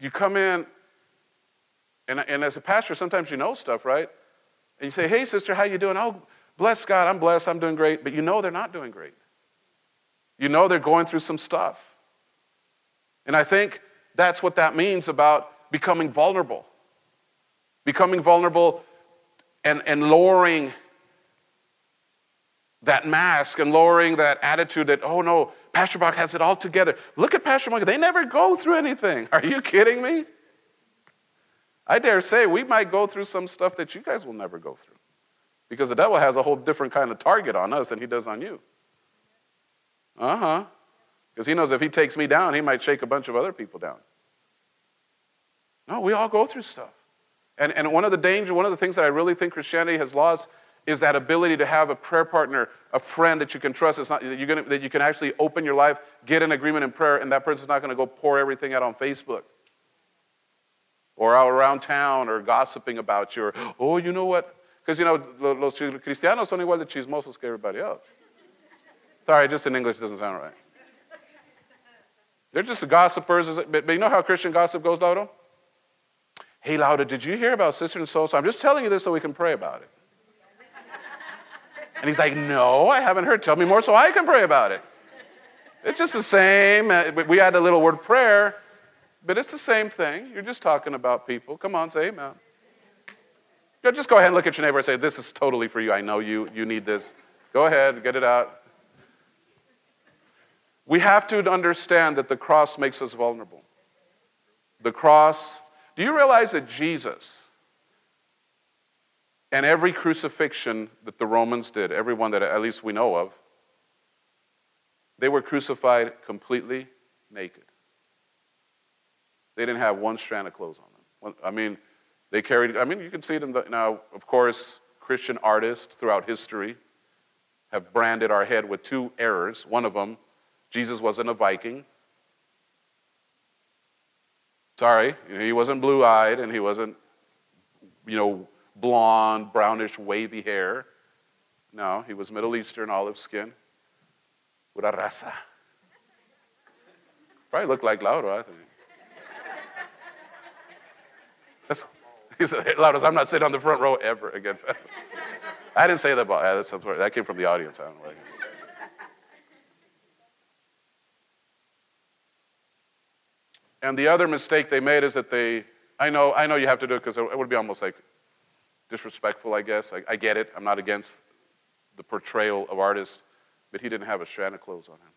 you come in, and, and as a pastor, sometimes you know stuff, right? And you say, hey, sister, how you doing? Oh, bless God, I'm blessed, I'm doing great. But you know they're not doing great. You know they're going through some stuff. And I think that's what that means about becoming vulnerable. Becoming vulnerable and, and lowering that mask and lowering that attitude that, oh no, Pastor Bach has it all together. Look at Pastor Bach, they never go through anything. Are you kidding me? I dare say we might go through some stuff that you guys will never go through. Because the devil has a whole different kind of target on us than he does on you. Uh huh. Because he knows if he takes me down, he might shake a bunch of other people down. No, we all go through stuff. And, and one of the danger, one of the things that I really think Christianity has lost is that ability to have a prayer partner, a friend that you can trust. It's not, you're gonna, that you can actually open your life, get an agreement in prayer, and that person's not going to go pour everything out on Facebook or out around town or gossiping about you or, oh, you know what? Because, you know, los cristianos son igual de chismosos que everybody else. Sorry, just in English doesn't sound right. They're just gossipers. But you know how Christian gossip goes, Laudo? Hey, Lauda, did you hear about Sister and Soul? So I'm just telling you this so we can pray about it. And he's like, No, I haven't heard. Tell me more so I can pray about it. It's just the same. Uh, we add a little word prayer, but it's the same thing. You're just talking about people. Come on, say amen. Just go ahead and look at your neighbor and say, This is totally for you. I know you. You need this. Go ahead, get it out. We have to understand that the cross makes us vulnerable. The cross do you realize that Jesus And every crucifixion that the Romans did, every one that at least we know of, they were crucified completely naked. They didn't have one strand of clothes on them. I mean, they carried, I mean, you can see it in the, now, of course, Christian artists throughout history have branded our head with two errors. One of them, Jesus wasn't a Viking. Sorry, he wasn't blue eyed and he wasn't, you know, blonde, brownish, wavy hair. No, he was Middle Eastern, olive skin. Pura raza. Probably looked like Lauro, I think. That's, he said, Lauro, I'm not sitting on the front row ever again. I didn't say that, but that's, that came from the audience. I don't know. And the other mistake they made is that they, I know, I know you have to do it because it would be almost like disrespectful, I guess. I, I get it. I'm not against the portrayal of artists, but he didn't have a strand of clothes on him.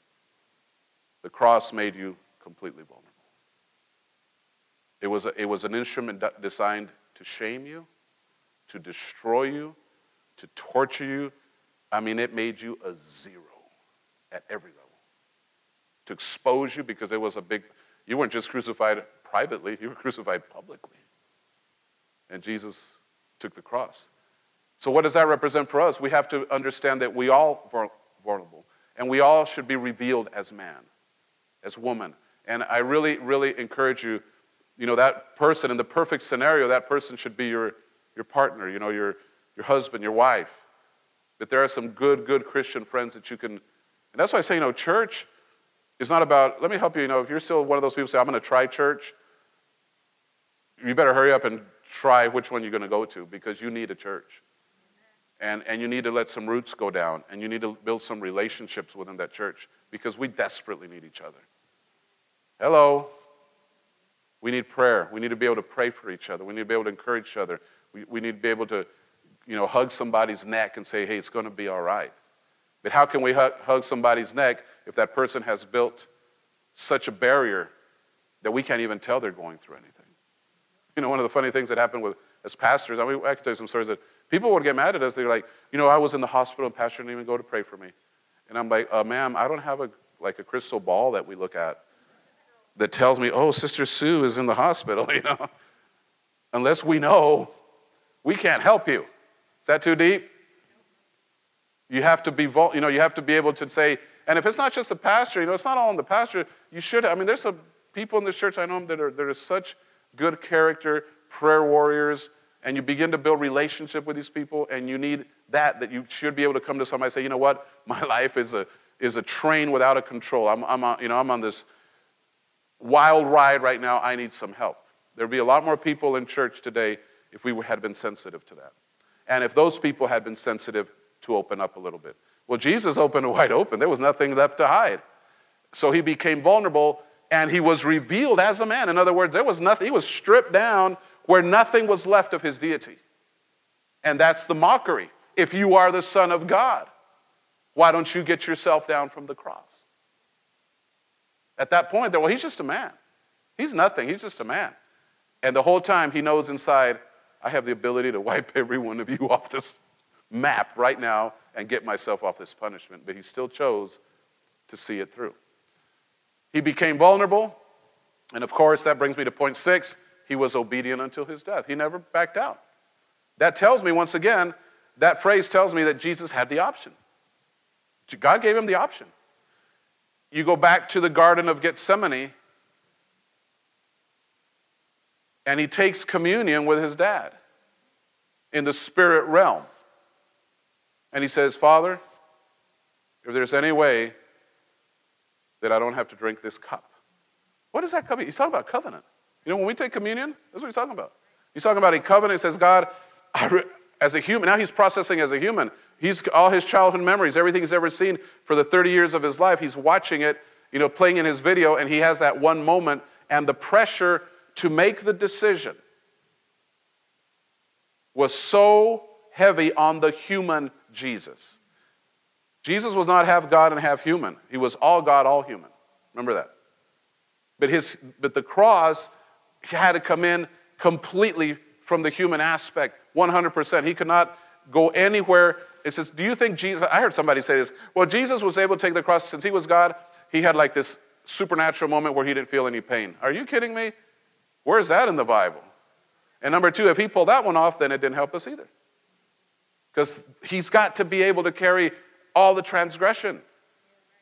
The cross made you completely vulnerable. It was, a, it was an instrument designed to shame you, to destroy you, to torture you. I mean, it made you a zero at every level. To expose you because it was a big, you weren't just crucified privately, you were crucified publicly. And Jesus took the cross. So, what does that represent for us? We have to understand that we all are vulnerable, and we all should be revealed as man, as woman. And I really, really encourage you, you know, that person in the perfect scenario, that person should be your, your partner, you know, your, your husband, your wife. But there are some good, good Christian friends that you can, and that's why I say, you know, church is not about, let me help you, you know, if you're still one of those people say, I'm going to try church, you better hurry up and try which one you're going to go to because you need a church. And, and you need to let some roots go down and you need to build some relationships within that church because we desperately need each other. Hello. We need prayer. We need to be able to pray for each other. We need to be able to encourage each other. We, we need to be able to, you know, hug somebody's neck and say, hey, it's going to be all right. But how can we hug, somebody's neck if that person has built such a barrier that we can't even tell they're going through anything? You know, one of the funny things that happened with as pastors, I mean, I can tell you some stories that people would get mad at us. They're like, you know, I was in the hospital and pastor didn't even go to pray for me. And I'm like, uh, ma'am, I don't have a like a crystal ball that we look at that tells me, oh, Sister Sue is in the hospital, you know. Unless we know, we can't help you. Is that too deep? You have to be, you know, you have to be able to say, and if it's not just the pastor, you know, it's not all in the pastor. You should. I mean, there's some people in this church I know that are that are such good character, prayer warriors, and you begin to build relationship with these people, and you need that, that you should be able to come to somebody and say, you know what, my life is a, is a train without a control. I'm, I'm, on, you know, I'm on this wild ride right now. I need some help. There'd be a lot more people in church today if we had been sensitive to that. And if those people had been sensitive to open up a little bit. Well, Jesus opened wide open. There was nothing left to hide. So he became vulnerable and he was revealed as a man. In other words, there was nothing, he was stripped down where nothing was left of his deity. And that's the mockery. If you are the Son of God, why don't you get yourself down from the cross? At that point, well, he's just a man. He's nothing, he's just a man. And the whole time he knows inside, I have the ability to wipe every one of you off this map right now and get myself off this punishment. But he still chose to see it through. He became vulnerable. And of course, that brings me to point six. He was obedient until his death. He never backed out. That tells me, once again, that phrase tells me that Jesus had the option. God gave him the option. You go back to the Garden of Gethsemane, and he takes communion with his dad in the spirit realm. And he says, Father, if there's any way that I don't have to drink this cup. What is that covenant? He's talking about covenant. You know, when we take communion, that's what he's talking about. He's talking about a covenant. He says, God, as a human, now he's processing as a human. He's all his childhood memories, everything he's ever seen for the 30 years of his life, he's watching it, you know, playing in his video, and he has that one moment and the pressure to make the decision was so heavy on the human Jesus. Jesus was not half God and half human. He was all God, all human. Remember that. But, his, but the cross had to come in completely from the human aspect 100%. He could not go anywhere. It says, Do you think Jesus, I heard somebody say this, well, Jesus was able to take the cross since he was God, he had like this supernatural moment where he didn't feel any pain. Are you kidding me? Where's that in the Bible? And number two, if he pulled that one off, then it didn't help us either. Because he's got to be able to carry all the transgression.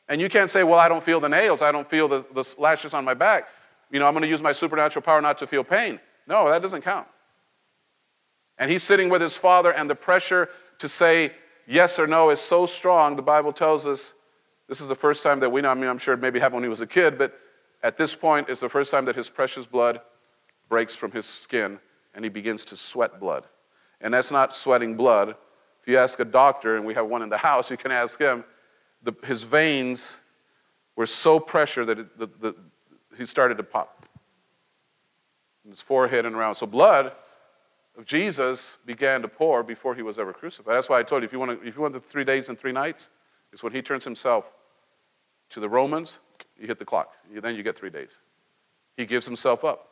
And you can't say, well, I don't feel the nails, I don't feel the, the lashes on my back. You know, I'm going to use my supernatural power not to feel pain. No, that doesn't count. And he's sitting with his father, and the pressure to say yes or no is so strong. The Bible tells us this is the first time that we know. I mean, I'm sure it maybe happened when he was a kid, but at this point, it's the first time that his precious blood breaks from his skin and he begins to sweat blood. And that's not sweating blood. If you ask a doctor, and we have one in the house, you can ask him, the, his veins were so pressured that it, the, the, he started to pop. In his forehead and around. So blood of Jesus began to pour before he was ever crucified. That's why I told you if you want, to, if you want the three days and three nights, it's when he turns himself to the Romans, you hit the clock. You, then you get three days. He gives himself up.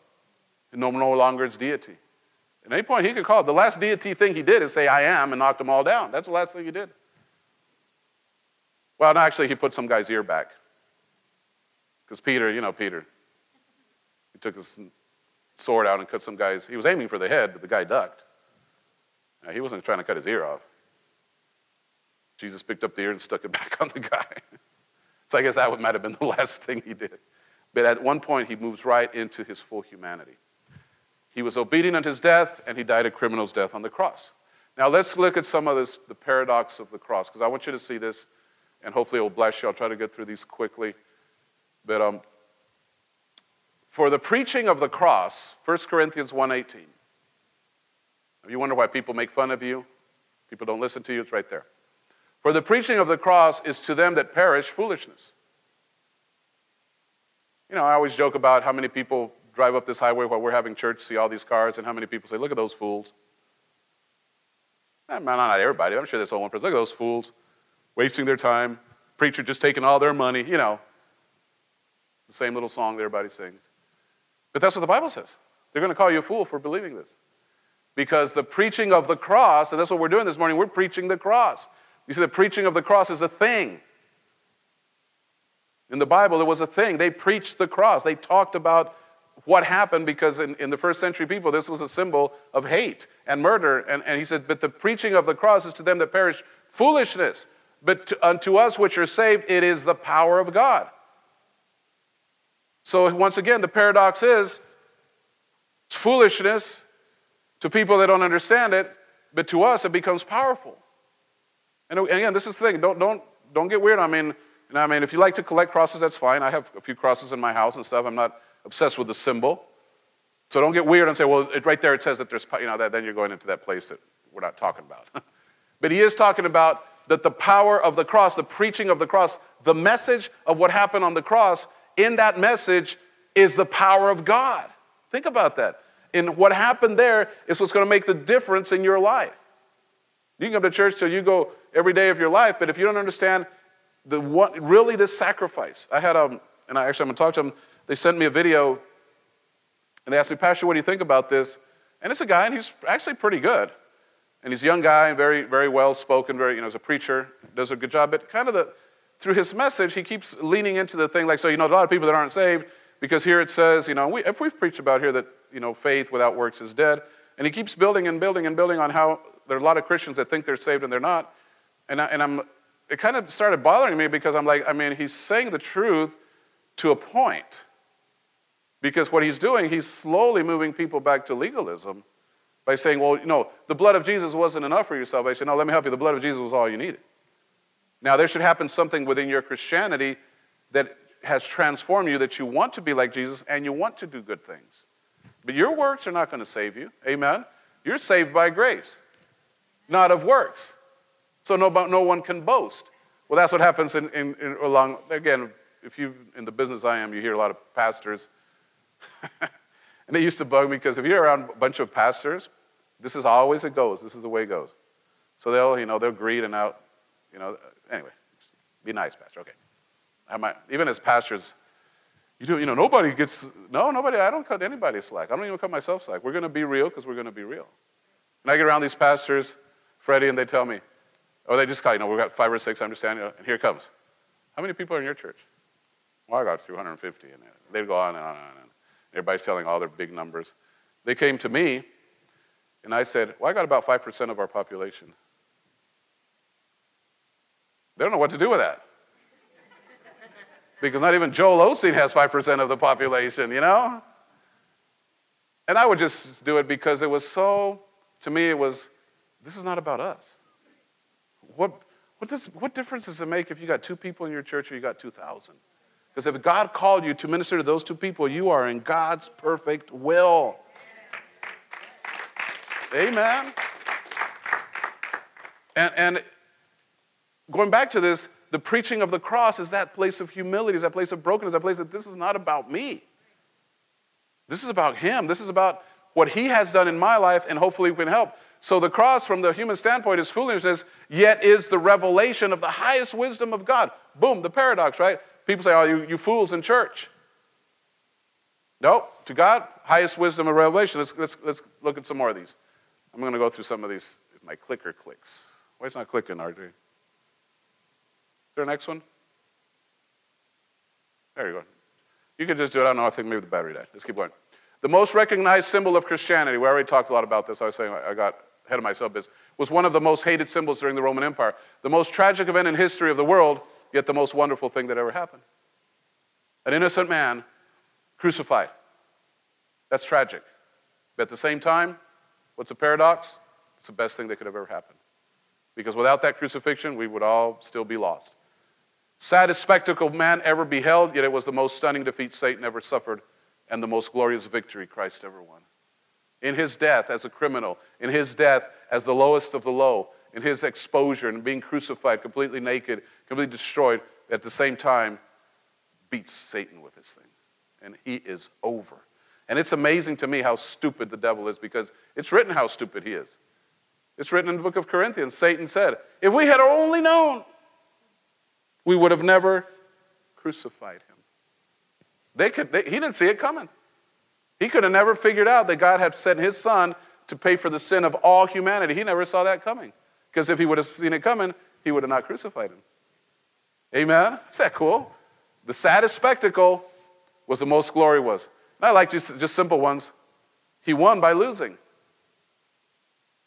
No, no longer is deity. At any point, he could call it. The last deity thing he did is say, I am, and knocked them all down. That's the last thing he did. Well, no, actually, he put some guy's ear back. Because Peter, you know, Peter, he took his sword out and cut some guy's. He was aiming for the head, but the guy ducked. Now, he wasn't trying to cut his ear off. Jesus picked up the ear and stuck it back on the guy. so I guess that might have been the last thing he did. But at one point, he moves right into his full humanity. He was obedient unto his death, and he died a criminal's death on the cross. Now, let's look at some of this, the paradox of the cross, because I want you to see this, and hopefully it will bless you. I'll try to get through these quickly. But um, for the preaching of the cross, 1 Corinthians 1.18. If you wonder why people make fun of you, people don't listen to you, it's right there. For the preaching of the cross is to them that perish foolishness. You know, I always joke about how many people drive up this highway while we're having church, see all these cars, and how many people say, Look at those fools. Eh, not everybody, I'm sure there's only one person. Look at those fools wasting their time. Preacher just taking all their money, you know. The same little song that everybody sings. But that's what the Bible says. They're going to call you a fool for believing this. Because the preaching of the cross, and that's what we're doing this morning, we're preaching the cross. You see, the preaching of the cross is a thing. In the Bible, it was a thing. They preached the cross. They talked about what happened because in, in the first century people, this was a symbol of hate and murder. And, and he said, But the preaching of the cross is to them that perish foolishness. But to, unto us which are saved, it is the power of God. So, once again, the paradox is it's foolishness to people that don't understand it, but to us, it becomes powerful. And again, this is the thing. Don't, don't, don't get weird. I mean, I mean, if you like to collect crosses, that's fine. I have a few crosses in my house and stuff. I'm not obsessed with the symbol. So don't get weird and say, well, it, right there it says that there's, you know, that, then you're going into that place that we're not talking about. but he is talking about that the power of the cross, the preaching of the cross, the message of what happened on the cross, in that message is the power of God. Think about that. And what happened there is what's going to make the difference in your life. You can come to church till you go every day of your life, but if you don't understand the what really this sacrifice. I had um, and I actually I'm gonna talk to them. They sent me a video, and they asked me, Pastor, what do you think about this? And it's a guy, and he's actually pretty good. And he's a young guy, very, very well spoken, very, you know, as a preacher, does a good job. But kind of the, through his message, he keeps leaning into the thing like, so, you know, a lot of people that aren't saved, because here it says, you know, we, if we've preached about here that, you know, faith without works is dead. And he keeps building and building and building on how there are a lot of Christians that think they're saved and they're not. And, I, and I'm, it kind of started bothering me because I'm like, I mean, he's saying the truth to a point. Because what he's doing, he's slowly moving people back to legalism by saying, well, you know, the blood of Jesus wasn't enough for your salvation. No, let me help you. The blood of Jesus was all you needed. Now, there should happen something within your Christianity that has transformed you that you want to be like Jesus and you want to do good things. But your works are not going to save you. Amen? You're saved by grace, not of works. So no, no one can boast. Well, that's what happens in, in, in along, again, if you in the business I am, you hear a lot of pastors. and it used to bug me because if you're around a bunch of pastors, this is always it goes. This is the way it goes. So they'll, you know, they'll greet and out, you know. Anyway, be nice, pastor. Okay. I might, even as pastors, You do, you know, nobody gets, no, nobody, I don't cut anybody slack. I don't even cut myself slack. We're going to be real because we're going to be real. And I get around these pastors, Freddie, and they tell me, oh, they just call, you know, we've got five or six, I understand, you know, and here it comes. How many people are in your church? Well, I got 250. And they'd go on and on and on. Everybody's telling all their big numbers. They came to me, and I said, well, I got about 5% of our population. They don't know what to do with that because not even Joel Osteen has 5% of the population, you know? And I would just do it because it was so, to me, it was, this is not about us. What, what, does, what difference does it make if you got two people in your church or you got 2,000? Because if God called you to minister to those two people, you are in God's perfect will. Amen. And, and going back to this, the preaching of the cross is that place of humility, is that place of brokenness, that place that this is not about me. This is about Him. This is about what He has done in my life, and hopefully we can help. So the cross, from the human standpoint, is foolishness, yet is the revelation of the highest wisdom of God. Boom, the paradox, right? People say, oh, you, you fools in church. No, to God, highest wisdom of revelation. Let's, let's, let's look at some more of these. I'm going to go through some of these if my clicker clicks. Why is it not clicking, RJ? Is there a next one? There you go. You can just do it. I don't know. I think maybe the battery died. Let's keep going. The most recognized symbol of Christianity, we already talked a lot about this. I was saying I got ahead of myself, is, was one of the most hated symbols during the Roman Empire. The most tragic event in history of the world, yet the most wonderful thing that ever happened. An innocent man crucified. That's tragic. But at the same time, what's a paradox? It's the best thing that could have ever happened. Because without that crucifixion, we would all still be lost. Saddest spectacle man ever beheld, yet it was the most stunning defeat Satan ever suffered and the most glorious victory Christ ever won. In his death as a criminal, in his death as the lowest of the low, in his exposure and being crucified, completely naked, completely destroyed, at the same time, beats Satan with his thing. And he is over. And it's amazing to me how stupid the devil is because it's written how stupid he is. It's written in the book of Corinthians. Satan said, If we had only known we would have never crucified him. They could, they, he didn't see it coming. He could have never figured out that God had sent his son to pay for the sin of all humanity. He never saw that coming. Because if he would have seen it coming, he would have not crucified him. Amen? Is that cool? The saddest spectacle was the most glory was. And I like just, just simple ones. He won by losing.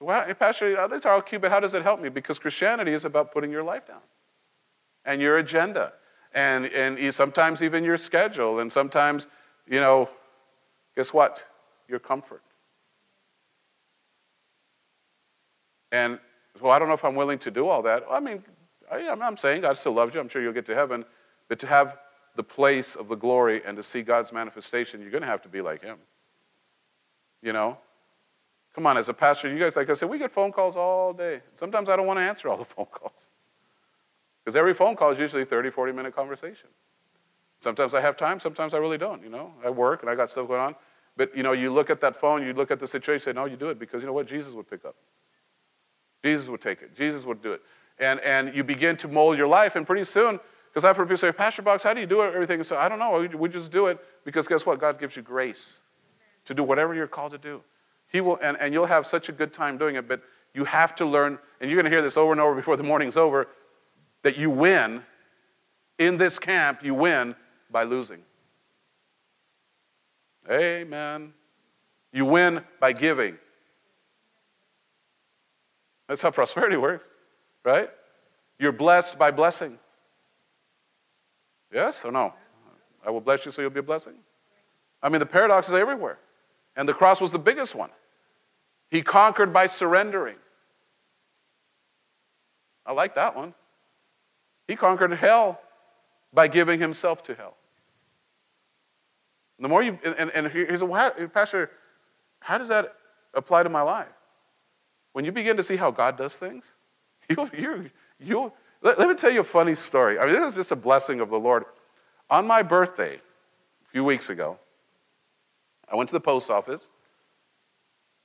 Well, Pastor, are all cute, but how does it help me? Because Christianity is about putting your life down and your agenda and, and sometimes even your schedule and sometimes, you know, guess what? Your comfort. And well, I don't know if I'm willing to do all that. I mean, I, am saying God still loves you. I'm sure you'll get to heaven. But to have the place of the glory and to see God's manifestation, you're going to have to be like Him. You know? Come on, as a pastor, you guys, like I said, we get phone calls all day. Sometimes I don't want to answer all the phone calls. Because every phone call is usually 30, 40 minute conversation. Sometimes I have time, sometimes I really don't, you know. I work and I got stuff going on. But, you know, you look at that phone, you look at the situation, say, no, you do it because you know what? Jesus would pick up. Jesus would take it. Jesus would do it. And, and you begin to mold your life, and pretty soon, because I've heard people say, Pastor Box, how do you do everything? So I don't know. We, just do it because guess what? God gives you grace to do whatever you're called to do. He will, and, and you'll have such a good time doing it, but you have to learn, and you're going to hear this over and over before the morning's over that you win in this camp, you win by losing. Amen. You win by giving. That's how prosperity works, right? You're blessed by blessing. Yes or no? I will bless you so you'll be a blessing. I mean, the paradox is everywhere. And the cross was the biggest one. He conquered by surrendering. I like that one. He conquered hell by giving himself to hell. The more you, and, and here's a, Pastor, how does that apply to my life? When you begin to see how God does things, you, you, you, let, let me tell you a funny story. I mean, this is just a blessing of the Lord. On my birthday, a few weeks ago, I went to the post office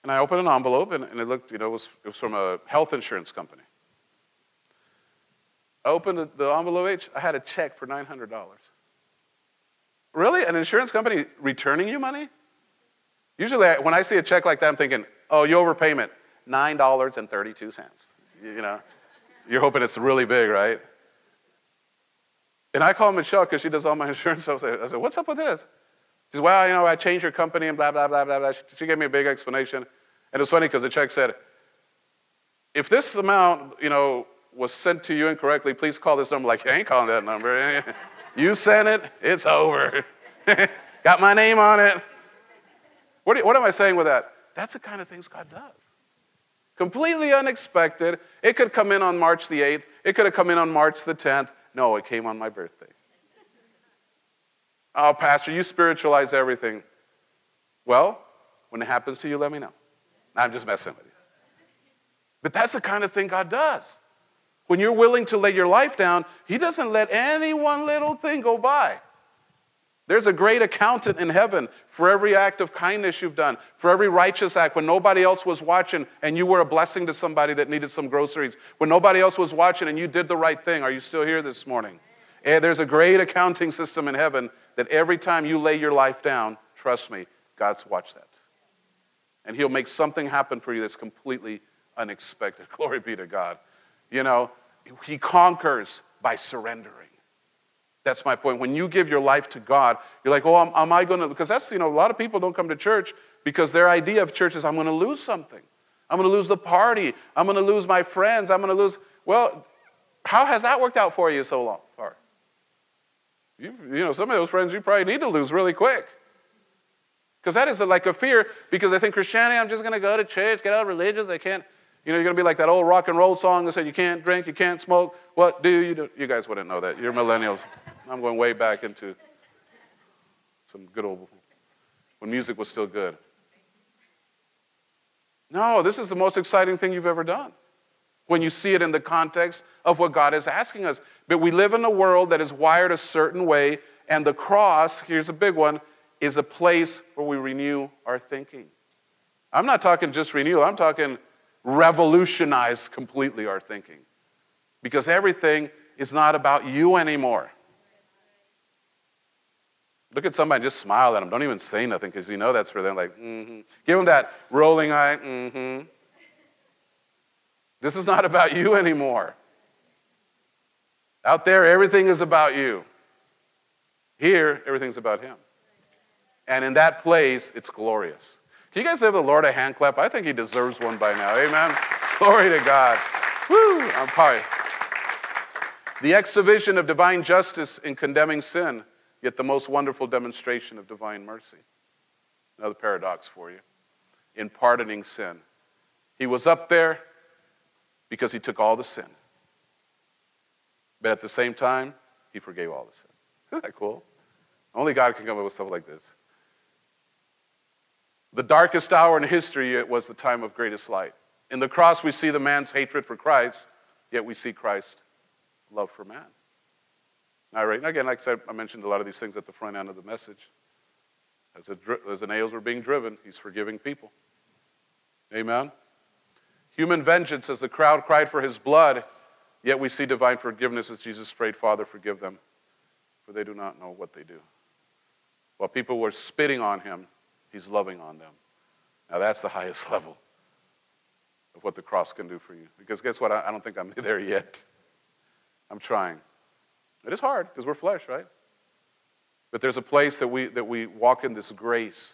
and I opened an envelope and, and it looked, you know, it was, it was from a health insurance company. I opened the envelope, I had a check for $900. Really? An insurance company returning you money? Usually, when I see a check like that, I'm thinking, oh, you overpayment, $9.32. You know, you're hoping it's really big, right? And I call Michelle because she does all my insurance stuff. I said, what's up with this? She says, well, you know, I changed your company and blah, blah, blah, blah, blah. She gave me a big explanation. And it's funny because the check said, if this amount, you know, was sent to you incorrectly, please call this number. Like, you ain't calling that number. you sent it, it's over. Got my name on it. What, what am I saying with that? That's the kind of things God does. Completely unexpected. It could come in on March the 8th. It could have come in on March the 10th. No, it came on my birthday. Oh, Pastor, you spiritualize everything. Well, when it happens to you, let me know. I'm just messing with you. But that's the kind of thing God does. When you're willing to lay your life down, He doesn't let any one little thing go by. There's a great accountant in heaven for every act of kindness you've done, for every righteous act when nobody else was watching and you were a blessing to somebody that needed some groceries, when nobody else was watching and you did the right thing. Are you still here this morning? And eh, there's a great accounting system in heaven that every time you lay your life down, trust me, God's watched that. And He'll make something happen for you that's completely unexpected. Glory be to God. You know, He conquers by surrendering. That's my point. When you give your life to God, you're like, oh, am, am I going to? Because that's, you know, a lot of people don't come to church because their idea of church is, I'm going to lose something. I'm going to lose the party. I'm going to lose my friends. I'm going to lose. Well, how has that worked out for you so long, far? You, you know, some of those friends you probably need to lose really quick. Because that is like a fear, because I think Christianity, I'm just going to go to church, get out of religious. I can't, you know, you're going to be like that old rock and roll song that said you can't drink, you can't smoke. What do you do? You guys wouldn't know that. You're millennials. I'm going way back into some good old, when music was still good. No, this is the most exciting thing you've ever done when you see it in the context of what God is asking us. But we live in a world that is wired a certain way, and the cross, here's a big one, is a place where we renew our thinking. I'm not talking just renewal, I'm talking revolutionize completely our thinking. Because everything is not about you anymore. Look at somebody, and just smile at them. Don't even say nothing because you know that's for them. Like, mm-hmm. Give them that rolling eye, mm-hmm. This is not about you anymore. Out there, everything is about you. Here, everything's about Him. And in that place, it's glorious. Can you guys give the Lord a hand clap? I think He deserves one by now. Amen. Glory to God. Woo! I'm probably. The exhibition of divine justice in condemning sin yet the most wonderful demonstration of divine mercy. Another paradox for you. In pardoning sin, he was up there because he took all the sin. But at the same time, he forgave all the sin. Isn't that cool? Only God can come up with stuff like this. The darkest hour in history it was the time of greatest light. In the cross, we see the man's hatred for Christ, yet we see Christ's love for man. All right. Again, like I said, I mentioned a lot of these things at the front end of the message. As, as the nails were being driven, he's forgiving people. Amen. Human vengeance as the crowd cried for his blood, yet we see divine forgiveness as Jesus prayed, Father, forgive them, for they do not know what they do. While people were spitting on him, he's loving on them. Now that's the highest level of what the cross can do for you. Because guess what? I don't think I'm there yet. I'm trying. It is hard because we're flesh, right? But there's a place that we, that we walk in this grace.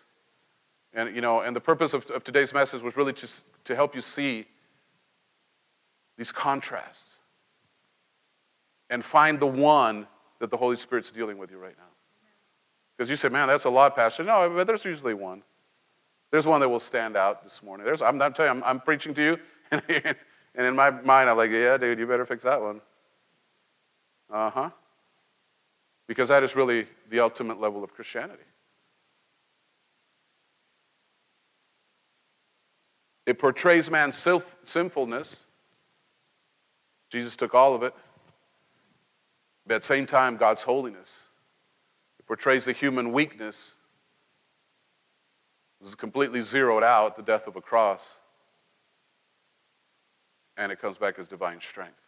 And, you know, and the purpose of, of today's message was really to, to help you see these contrasts and find the one that the Holy Spirit's dealing with you right now. Because you say, man, that's a lot, Pastor. No, but there's usually one. There's one that will stand out this morning. There's, I'm, I'm telling you, I'm, I'm preaching to you, and, and in my mind, I'm like, yeah, dude, you better fix that one. Uh huh. Because that is really the ultimate level of Christianity. It portrays man's sinfulness. Jesus took all of it. But at the same time, God's holiness. It portrays the human weakness. This is completely zeroed out, the death of a cross. And it comes back as divine strength.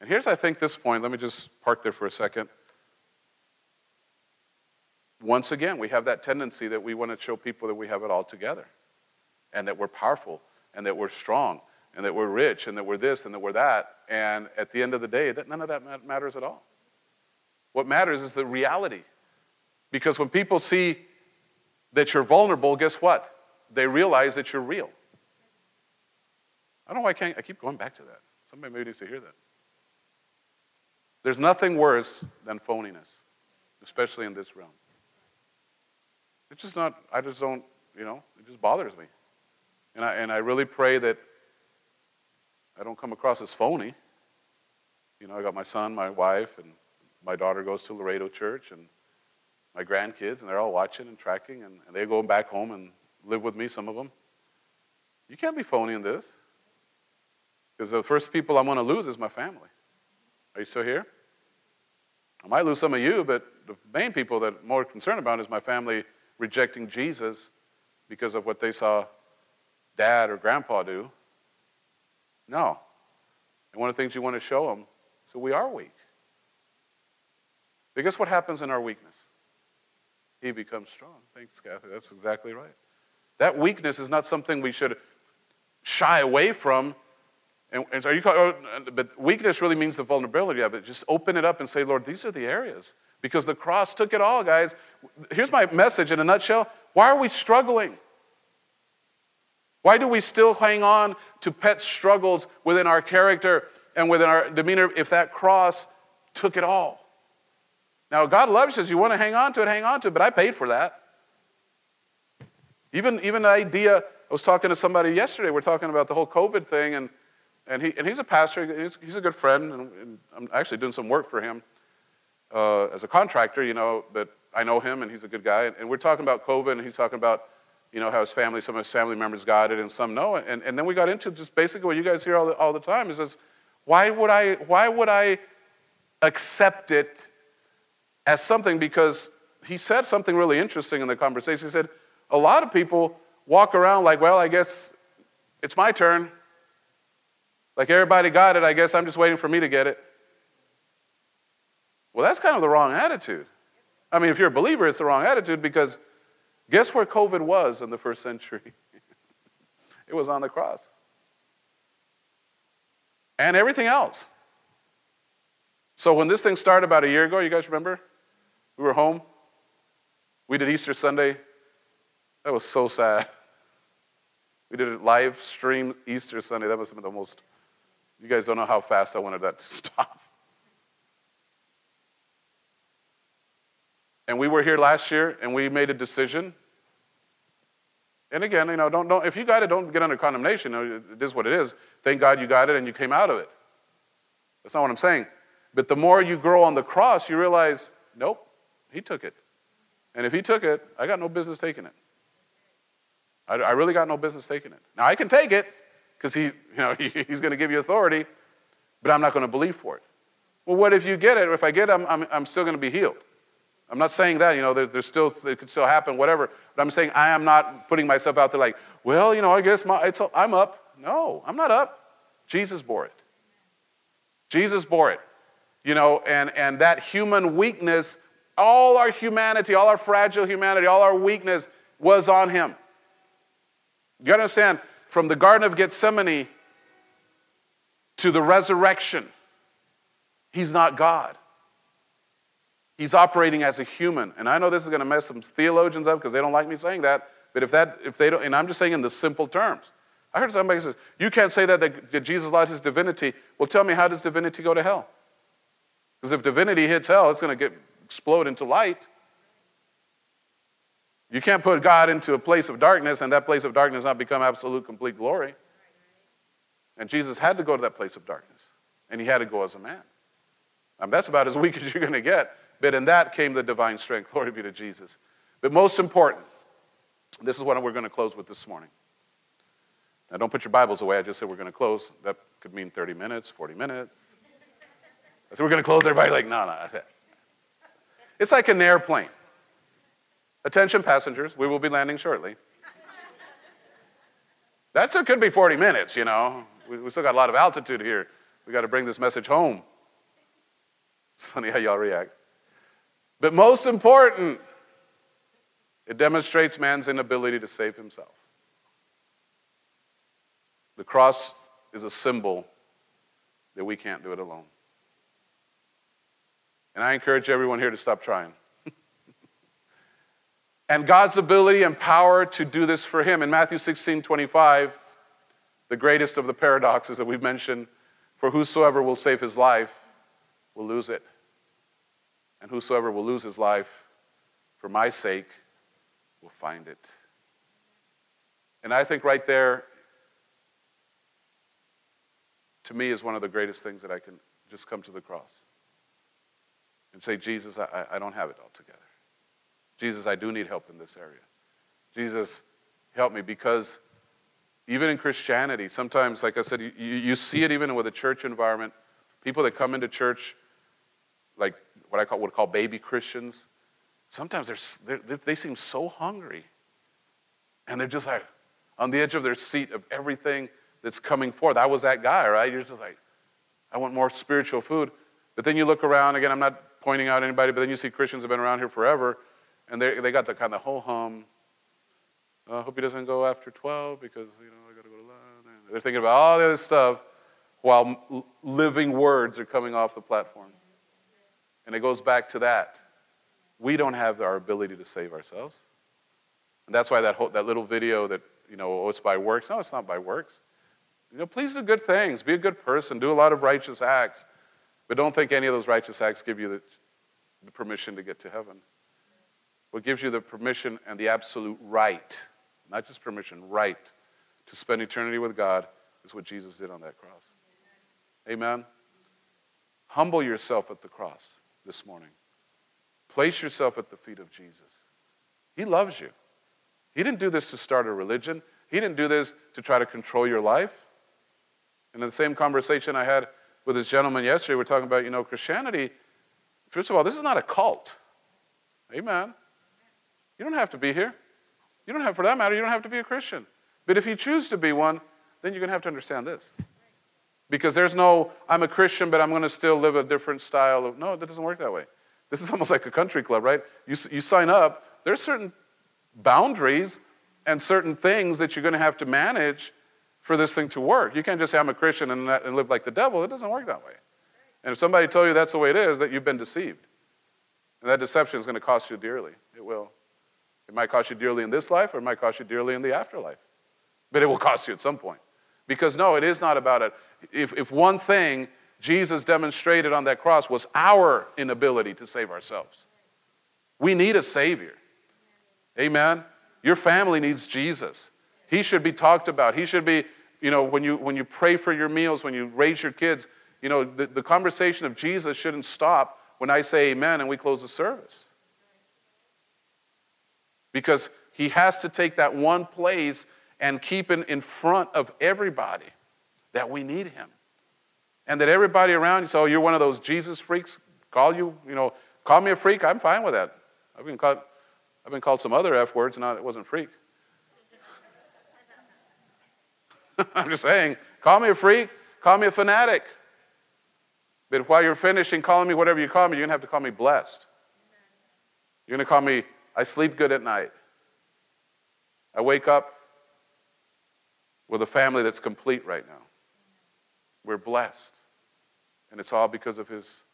And here's, I think, this point. Let me just park there for a second. once again, we have that tendency that we want to show people that we have it all together and that we're powerful and that we're strong and that we're rich and that we're this and that we're that. And at the end of the day, that none of that matters at all. What matters is the reality. Because when people see that you're vulnerable, guess what? They realize that you're real. I don't know why I can't, I keep going back to that. Somebody maybe needs to hear that. There's nothing worse than phoniness, especially in this realm. It's just not, I just don't, you know, it just bothers me. And I, and I really pray that I don't come across as phony. You know, I got my son, my wife, and my daughter goes to Laredo Church, and my grandkids, and they're all watching and tracking, and, and they go back home and live with me, some of them. You can't be phony in this. Because the first people I'm going to lose is my family. Are you still here? I might lose some of you, but the main people that I'm more concerned about is my family rejecting Jesus because of what they saw dad or grandpa do. No. And one of the things you want to show them, so we are weak. But guess what happens in our weakness? He becomes strong. Thanks, Kathy. That's exactly right. That weakness is not something we should shy away from. And, and are you, oh, but weakness really means the vulnerability of it. Just open it up and say, Lord, these are the areas. Because the cross took it all, guys. Here's my message in a nutshell. Why are we struggling? Why do we still hang on to pet struggles within our character and within our demeanor if that cross took it all? Now, God loves you. You want to hang on to it, hang on to it, but I paid for that. Even, even the idea, I was talking to somebody yesterday, we're talking about the whole COVID thing, and, and, he, and he's a pastor, he's, he's a good friend, and, and I'm actually doing some work for him uh, as a contractor, you know, but I know him, and he's a good guy. And, and we're talking about COVID, and he's talking about, you know, how his family, some of his family members got it, and some know. And, and then we got into just basically what you guys hear all the, all the time is this, why would I, why would I accept it as something because he said something really interesting in the conversation. He said, A lot of people walk around like, well, I guess it's my turn. Like everybody got it, I guess I'm just waiting for me to get it. Well, that's kind of the wrong attitude. I mean, if you're a believer, it's the wrong attitude because guess where COVID was in the first century? it was on the cross. And everything else. So when this thing started about a year ago, you guys remember? We were home. We did Easter Sunday. That was so sad. We did a live stream Easter Sunday. That must have been the most, you guys don't know how fast I wanted that to stop. And we were here last year and we made a decision. And again, you know, don't, don't, if you got it, don't get under condemnation. It is what it is. Thank God you got it and you came out of it. That's not what I'm saying. But the more you grow on the cross, you realize, nope, he took it. And if he took it, I got no business taking it. I, I really got no business taking it. Now, I can take it because he, you know, he, he's going to give you authority, but I'm not going to believe for it. Well, what if you get it? If I get it, I'm, I'm, I'm still going to be healed. I'm not saying that, you know, there's, there's still, it could still happen, whatever. But I'm saying I am not putting myself out there like, well, you know, I guess my, it's, I'm up. No, I'm not up. Jesus bore it. Jesus bore it. You know, and, and that human weakness all our humanity, all our fragile humanity, all our weakness was on him. You understand? From the Garden of Gethsemane to the resurrection, he's not God. He's operating as a human. And I know this is going to mess some theologians up because they don't like me saying that. But if that, if they don't, and I'm just saying in the simple terms. I heard somebody say, you can't say that, that Jesus lost his divinity. Well, tell me, how does divinity go to hell? Because if divinity hits hell, it's going to get explode into light. You can't put God into a place of darkness and that place of darkness not become absolute, complete glory. And Jesus had to go to that place of darkness, and he had to go as a man. Um, that's about as weak as you're going to get. But in that came the divine strength. Glory be to Jesus. But most important, this is what we're going to close with this morning. Now, don't put your Bibles away. I just said we're going to close. That could mean 30 minutes, 40 minutes. I said we're going to close. Everybody like, no, no. I it's like an airplane. Attention, passengers, we will be landing shortly. That could be 40 minutes, you know. We, we still got a lot of altitude here. We got to bring this message home. It's funny how y'all react. But most important, It demonstrates man's inability to save himself. The cross is a symbol that we can't do it alone. And I encourage everyone here to stop trying. And God's ability and power to do this for him. In Matthew 16 25, the greatest of the paradoxes that we've mentioned for whosoever will save his life will lose it. And whosoever will lose his life for my sake will find it. And I think right there, to me, is one of the greatest things that I can just come to the cross and say, Jesus, I, I don't have it all together. Jesus, I do need help in this area. Jesus, help me because even in Christianity, sometimes, like I said, you, you see it even with a church environment. People that come into church, like what I call, would call baby Christians, sometimes they're, they're, they seem so hungry. And they're just like on the edge of their seat of everything that's coming forth. I was that guy, right? You're just like, I want more spiritual food. But then you look around, again, I'm not pointing out anybody, but then you see Christians have been around here forever, and they, they got the kind of ho hum. I hope he doesn't go after 12 because, you know, I got to go to lunch. They're thinking about all the other stuff while living words are coming off the platform. And it goes back to that. We don't have our ability to save ourselves. And that's why that, whole, that little video that, you know, oh, it's by works. No, it's not by works. You know, please do good things. Be a good person. Do a lot of righteous acts. But don't think any of those righteous acts give you the, the permission to get to heaven. What gives you the permission and the absolute right, not just permission, right, to spend eternity with God is what Jesus did on that cross. Amen? Humble yourself at the cross this morning. Place yourself at the feet of Jesus. He loves you. He didn't do this to start a religion, He didn't do this to try to control your life. And in the same conversation I had with this gentleman yesterday, we're talking about, you know, Christianity. First of all, this is not a cult. Amen. You don't have to be here. You don't have, for that matter, you don't have to be a Christian. But if you choose to be one, then you're going to have to understand this. Because there's no, I'm a Christian, but I'm going to still live a different style of, no, that doesn't work that way. This is almost like a country club, right? You, you sign up, there's certain boundaries and certain things that you're going to have to manage for this thing to work. You can't just say, I'm a Christian and, and live like the devil. It doesn't work that way. And if somebody told you that's the way it is, that you've been deceived. And that deception is going to cost you dearly. It will. It might cost you dearly in this life, or it might cost you dearly in the afterlife. But it will cost you at some point. Because no, it is not about it. If, if one thing Jesus demonstrated on that cross was our inability to save ourselves, we need a Savior. Amen? Your family needs Jesus. He should be talked about. He should be you know, when you, when you pray for your meals, when you raise your kids, you know, the, the conversation of Jesus shouldn't stop when I say amen and we close the service. Because he has to take that one place and keep it in front of everybody that we need him. And that everybody around you, so oh, you're one of those Jesus freaks, call you, you know, call me a freak, I'm fine with that. I've been called, I've been called some other F words, and it wasn't freak. I'm just saying, call me a freak, call me a fanatic. But while you're finishing calling me whatever you call me, you're going to have to call me blessed. You're going to call me, I sleep good at night. I wake up with a family that's complete right now. We're blessed. And it's all because of His.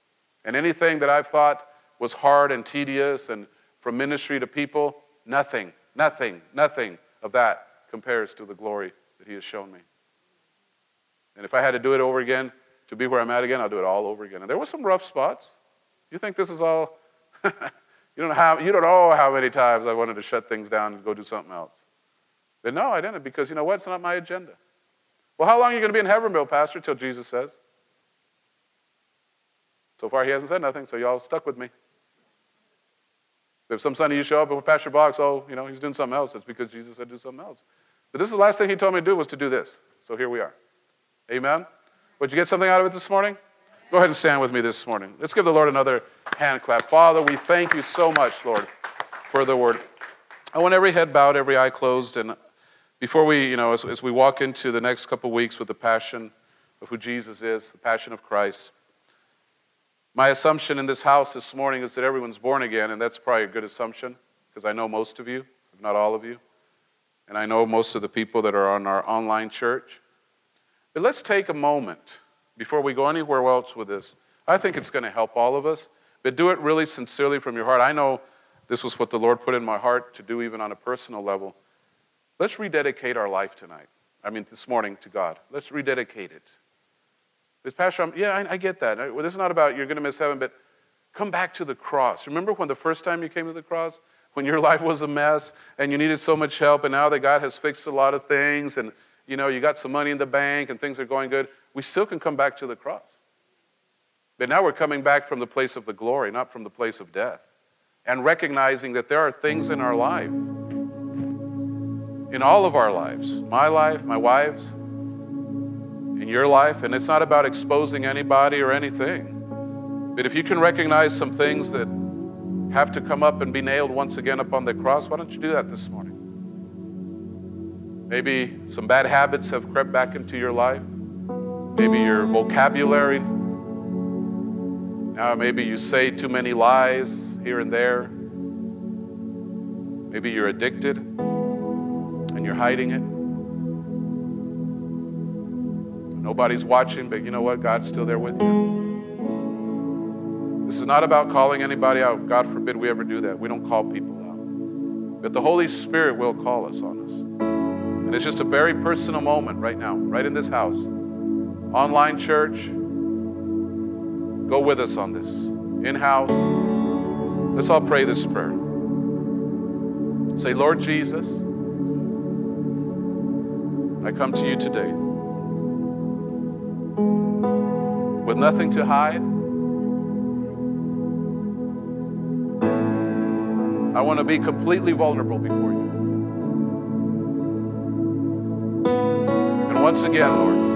And anything that I've thought was hard and tedious and from ministry to people, nothing, nothing, nothing of that compares to the glory that He has shown me. And if I had to do it over again, to be where I'm at again, I'll do it all over again. And there were some rough spots. You think this is all? you don't know how. You don't know how many times I wanted to shut things down and go do something else. But no, I didn't because you know what? It's not my agenda. Well, how long are you going to be in Heavenville, Pastor? Till Jesus says. So far, he hasn't said nothing, so y'all stuck with me. If some Sunday you show up with Pastor Box, oh, you know, he's doing something else, it's because Jesus said do something else. But this is the last thing he told me to do was to do this. So here we are. Amen? Would you get something out of it this morning? Go ahead and stand with me this morning. Let's give the Lord another hand clap. Father, we thank you so much, Lord, for the word. I want every head bowed, every eye closed. And before we, you know, as, as we walk into the next couple weeks with the passion of who Jesus is, the passion of Christ, my assumption in this house this morning is that everyone's born again, and that's probably a good assumption. because I know most of you, if not all of you. And I know most of the people that are on our online church. But let's take a moment before we go anywhere else with this. I think it's going to help all of us, but do it really sincerely from your heart. I know this was what the Lord put in my heart to do, even on a personal level. Let's rededicate our life tonight. I mean, this morning to God. Let's rededicate it. This Pastor, I'm, yeah, I, I, get that. Well, this is not about you're going to miss heaven, but come back to the cross. Remember when the first time you came to the cross? When your life was a mess and you needed so much help, and now that God has fixed a lot of things, and you know you got some money in the bank and things are going good, we still can come back to the cross. But now we're coming back from the place of the glory, not from the place of death. And recognizing that there are things in our life, in all of our lives, my life, my wife's, in your life, and it's not about exposing anybody or anything. But if you can recognize some things that have to come up and be nailed once again upon the cross, why don't you do that this morning? Maybe some bad habits have crept back into your life. Maybe your vocabulary. Now, maybe you say too many lies here and there. Maybe you're addicted and you're hiding it. Nobody's watching, but you know what? God's still there with you. This is not about calling anybody out. God forbid we ever do that. We don't call people out. But the Holy Spirit will call us on us. And it's just a very personal moment right now, right in this house. Online church, go with us on this. In house, let's all pray this prayer. Say, Lord Jesus, I come to you today. with nothing to hide. I want to be completely vulnerable before you. And once again, Lord,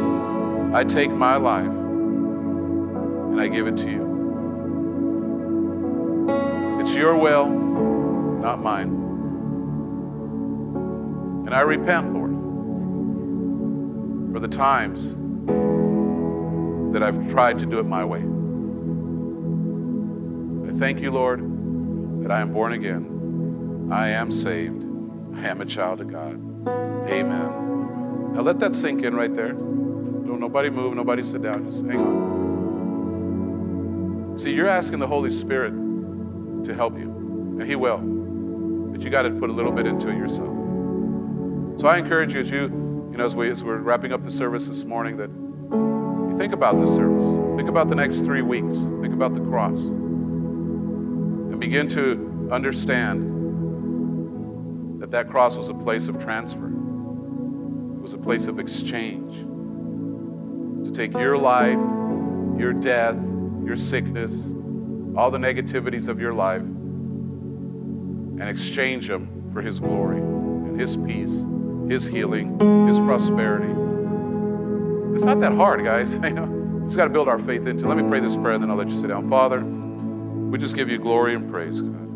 I take my life and I give it to you. It's your will, not mine. And I repent, Lord, for the times that I've tried to do it my way. I thank you, Lord, that I am born again. I am saved. I am a child of God. Amen. Now let that sink in right there. Nobody move, nobody sit down. Just hang on. See, you're asking the Holy Spirit to help you, and He will. But you got to put a little bit into it yourself. So I encourage you as you, you know, as, we, as we're wrapping up the service this morning, that you Think about this service. Think about the next three weeks. Think about the cross. And begin to understand that that cross was a place of transfer, it was a place of exchange. To take your life, your death, your sickness, all the negativities of your life, and exchange them for His glory and His peace, His healing, His prosperity. It's not that hard, guys. I know. We just got to build our faith into. Let me pray this prayer, and then I'll let you sit down. Father, we just give you glory and praise, God.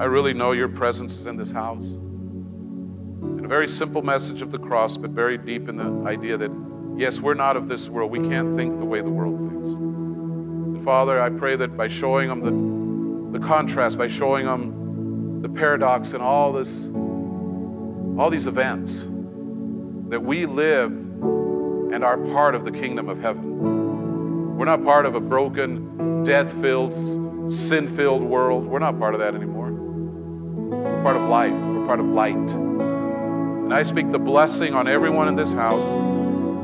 I really know your presence is in this house. And a very simple message of the cross, but very deep in the idea that, yes, we're not of this world. We can't think the way the world thinks. And Father, I pray that by showing them the, the contrast, by showing them the paradox and all this, all these events, that we live and are part of the kingdom of heaven. We're not part of a broken, death filled, sin filled world. We're not part of that anymore. We're part of life, we're part of light. And I speak the blessing on everyone in this house.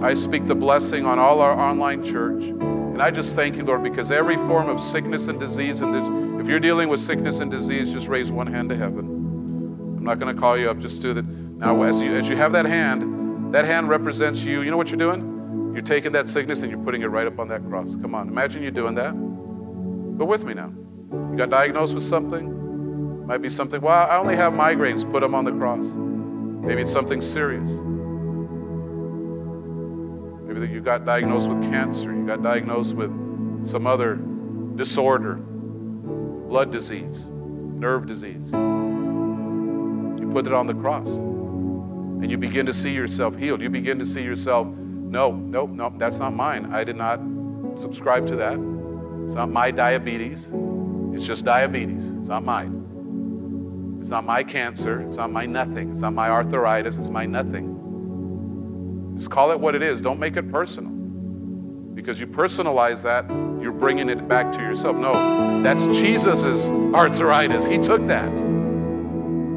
I speak the blessing on all our online church. And I just thank you, Lord, because every form of sickness and disease, and if you're dealing with sickness and disease, just raise one hand to heaven. I'm not going to call you up, just do that. Now, as you, as you have that hand, that hand represents you. You know what you're doing? You're taking that sickness and you're putting it right up on that cross. Come on, imagine you're doing that. Go with me now. You got diagnosed with something? Might be something, well, I only have migraines. Put them on the cross. Maybe it's something serious. That you got diagnosed with cancer. You got diagnosed with some other disorder, blood disease, nerve disease. You put it on the cross and you begin to see yourself healed. You begin to see yourself, no, no, no, that's not mine. I did not subscribe to that. It's not my diabetes. It's just diabetes. It's not mine. It's not my cancer. It's not my nothing. It's not my arthritis. It's my nothing. Just call it what it is. Don't make it personal. Because you personalize that, you're bringing it back to yourself. No, that's Jesus' arthritis. He took that.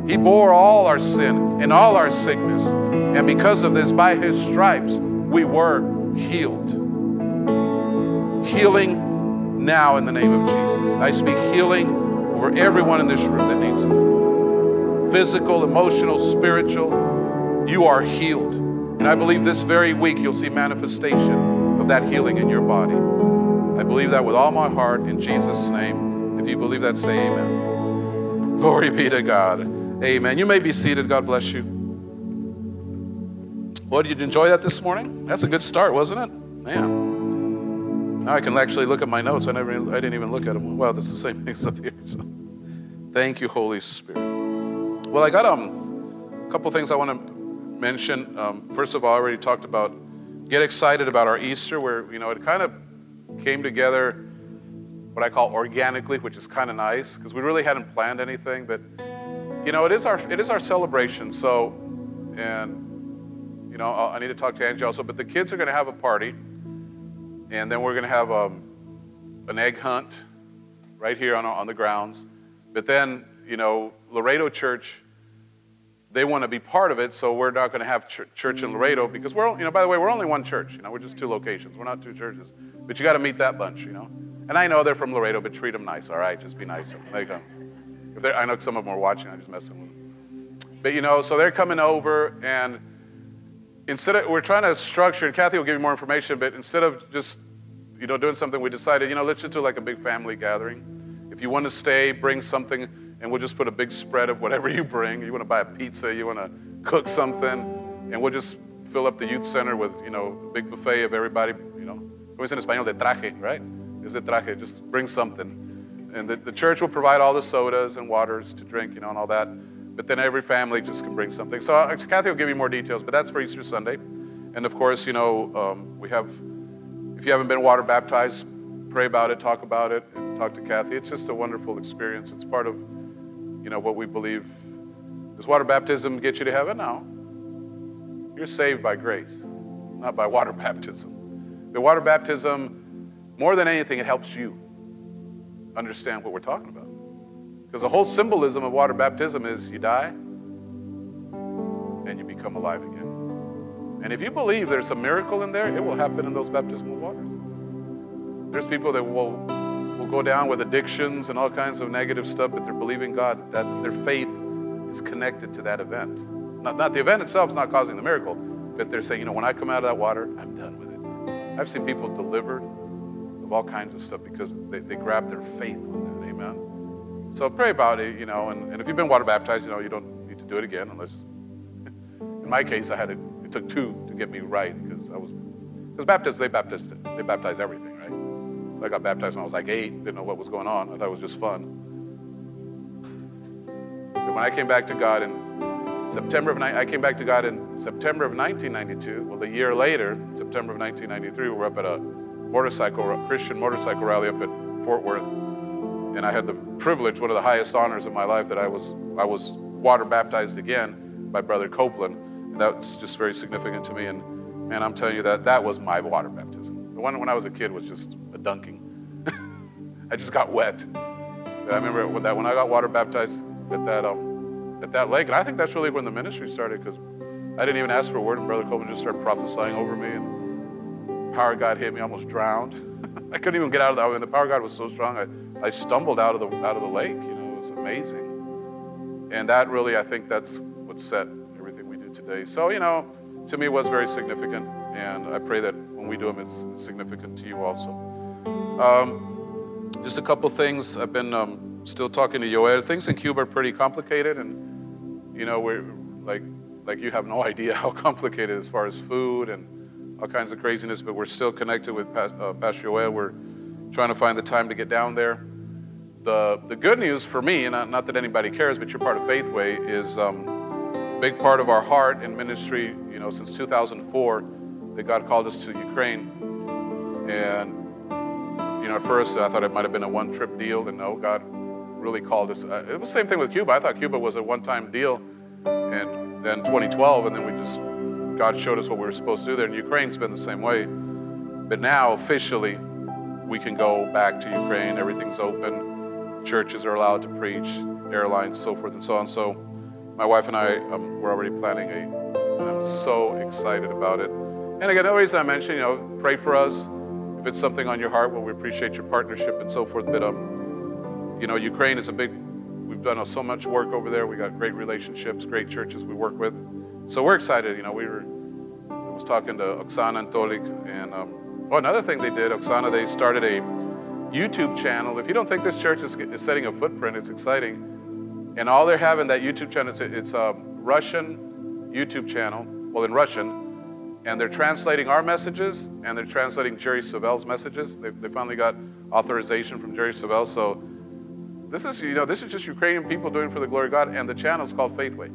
He bore all our sin and all our sickness. And because of this, by his stripes, we were healed. Healing now in the name of Jesus. I speak healing over everyone in this room that needs it. Physical, emotional, spiritual, you are healed. And I believe this very week you'll see manifestation of that healing in your body. I believe that with all my heart in Jesus' name. If you believe that, say amen. Glory be to God. Amen. You may be seated. God bless you. Well, did you enjoy that this morning? That's a good start, wasn't it? Man. Now I can actually look at my notes. I never, I didn't even look at them. Well, that's the same things up here. So, thank you, Holy Spirit. Well, I got um, a couple things I want to mention. Um, first of all, I already talked about get excited about our Easter, where you know it kind of came together, what I call organically, which is kind of nice because we really hadn't planned anything, but you know, it is our it is our celebration. So, and you know, I need to talk to Angie also. But the kids are going to have a party, and then we're going to have um, an egg hunt right here on on the grounds. But then, you know, Laredo Church, they want to be part of it. So we're not going to have ch- church in Laredo because we're you know, by the way, we're only one church. You know, we're just two locations. We're not two churches. But you got to meet that bunch. You know. And I know they're from Laredo, but treat them nice. All right, just be nice. If They come. I know some of them are watching. I'm just messing with them. But you know, so they're coming over, and instead of we're trying to structure, and Kathy will give you more information. But instead of just you know doing something, we decided you know let's just do like a big family gathering. If you want to stay, bring something, and we'll just put a big spread of whatever you bring. You want to buy a pizza, you want to cook something, and we'll just fill up the youth center with you know a big buffet of everybody. You know, como en español de traje, right? Is de traje? Just bring something and the, the church will provide all the sodas and waters to drink, you know, and all that. But then every family just can bring something. So uh, Kathy will give you more details, but that's for Easter Sunday. And of course, you know, um, we have, if you haven't been water baptized, pray about it, talk about it, and talk to Kathy. It's just a wonderful experience. It's part of, you know, what we believe. Does water baptism get you to heaven? No. You're saved by grace, not by water baptism. The water baptism, more than anything, it helps you understand what we're talking about. Because the whole symbolism of water baptism is you die and you become alive again. And if you believe there's a miracle in there, it will happen in those baptismal waters. There's people that will, go down with addictions and all kinds of negative stuff, but they're believing God. That's their faith is connected to that event. Not, not the event itself is not causing the miracle, but they're saying, you know, when I come out of that water, I'm done with it. I've seen people delivered of all kinds of stuff because they, they grab their faith on that. Amen. So pray about it, you know, and, and if you've been water baptized, you know, you don't need to do it again unless, in my case, I had to, it took two to get me right because I was, because Baptists, they baptized, they baptize everything, I got baptized when I was like eight, didn't know what was going on. I thought it was just fun. But when I came back to God in September of, I came back to God in September of 1992. Well, the year later, September of 1993, we were up at a motorcycle Christian motorcycle rally up at Fort Worth, and I had the privilege, one of the highest honors of my life, that I was I was water baptized again by Brother Copeland. And that's just very significant to me. And man, I'm telling you that that was my water baptism. The one when I was a kid was just dunking. I just got wet. I remember that when I got water baptized at that um, at that lake, and I think that's really when the ministry started because I didn't even ask for a word, and Brother Copeland just started prophesying over me and power God hit me, almost drowned. I couldn't even get out of the. I mean, the power God was so strong, I, I stumbled out of the out of the lake. You know, it was amazing. And that really, I think, that's what set everything we do today. So, you know, to me, it was very significant, and I pray that when we do them, it's significant to you also. Um, just a couple things. I've been um, still talking to Yoel. Things in Cuba are pretty complicated, and you know, we're like like you have no idea how complicated as far as food and all kinds of craziness, but we're still connected with uh, Pastor Joel. We're trying to find the time to get down there. The, the good news for me, and not, not that anybody cares, but you're part of Faithway, is um, a big part of our heart and ministry, you know, since 2004, that God called us to Ukraine. And, you know, at first I thought it might have been a one trip deal, and no, God really called us. Uh, it was the same thing with Cuba. I thought Cuba was a one-time deal, and then 2012, and then we just God showed us what we were supposed to do there. And Ukraine's been the same way, but now officially we can go back to Ukraine. Everything's open. Churches are allowed to preach, airlines, so forth and so on. So my wife and I, um, we're already planning a. And I'm so excited about it. And again, the reason I mentioned, you know, pray for us if it's something on your heart. Well, we appreciate your partnership and so forth. But um, you know, Ukraine is a big. We've done so much work over there. We got great relationships, great churches we work with. So we're excited. You know, we were. I was talking to Oksana and Tolik, and um, oh, another thing they did, Oksana, they started a YouTube channel. If you don't think this church is, is setting a footprint, it's exciting. And all they're having that YouTube channel, it's, it's a Russian YouTube channel, well, in Russian, and they're translating our messages and they're translating Jerry Savelle's messages. They, they finally got authorization from Jerry Savelle. So this is, you know, this is just Ukrainian people doing for the glory of God, and the channel is called Faithway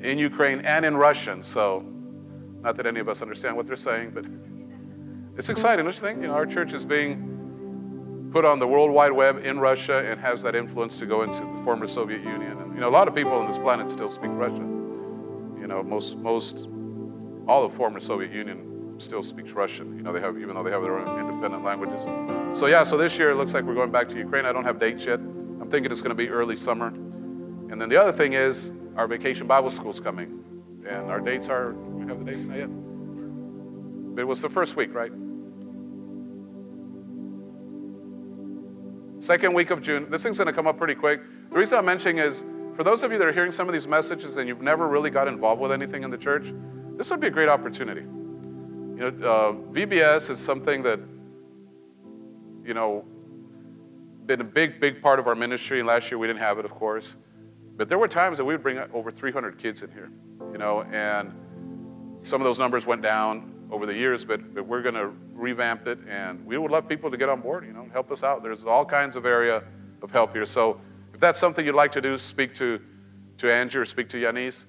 in Ukraine and in Russian. So not that any of us understand what they're saying, but it's exciting. Don't you think? You know, our church is being put on the World Wide Web in Russia and has that influence to go into the former Soviet Union. And you know, a lot of people on this planet still speak Russian. You know, most most all the former Soviet Union still speaks Russian. You know, they have even though they have their own independent languages. So yeah, so this year it looks like we're going back to Ukraine. I don't have dates yet. I'm thinking it's going to be early summer. And then the other thing is our vacation Bible school is coming, and our dates are we have the dates not yet. It was the first week, right? Second week of June. This thing's going to come up pretty quick. The reason I'm mentioning is for those of you that are hearing some of these messages and you've never really got involved with anything in the church, this would be a great opportunity. You know, uh, VBS is something that, you know, been a big, big part of our ministry. And last year we didn't have it, of course. But there were times that we would bring over 300 kids in here, you know, and some of those numbers went down over the years, but, but we're going to revamp it, and we would love people to get on board, you know, help us out. There's all kinds of area of help here. So if that's something you'd like to do, speak to, to Angie or speak to Yanis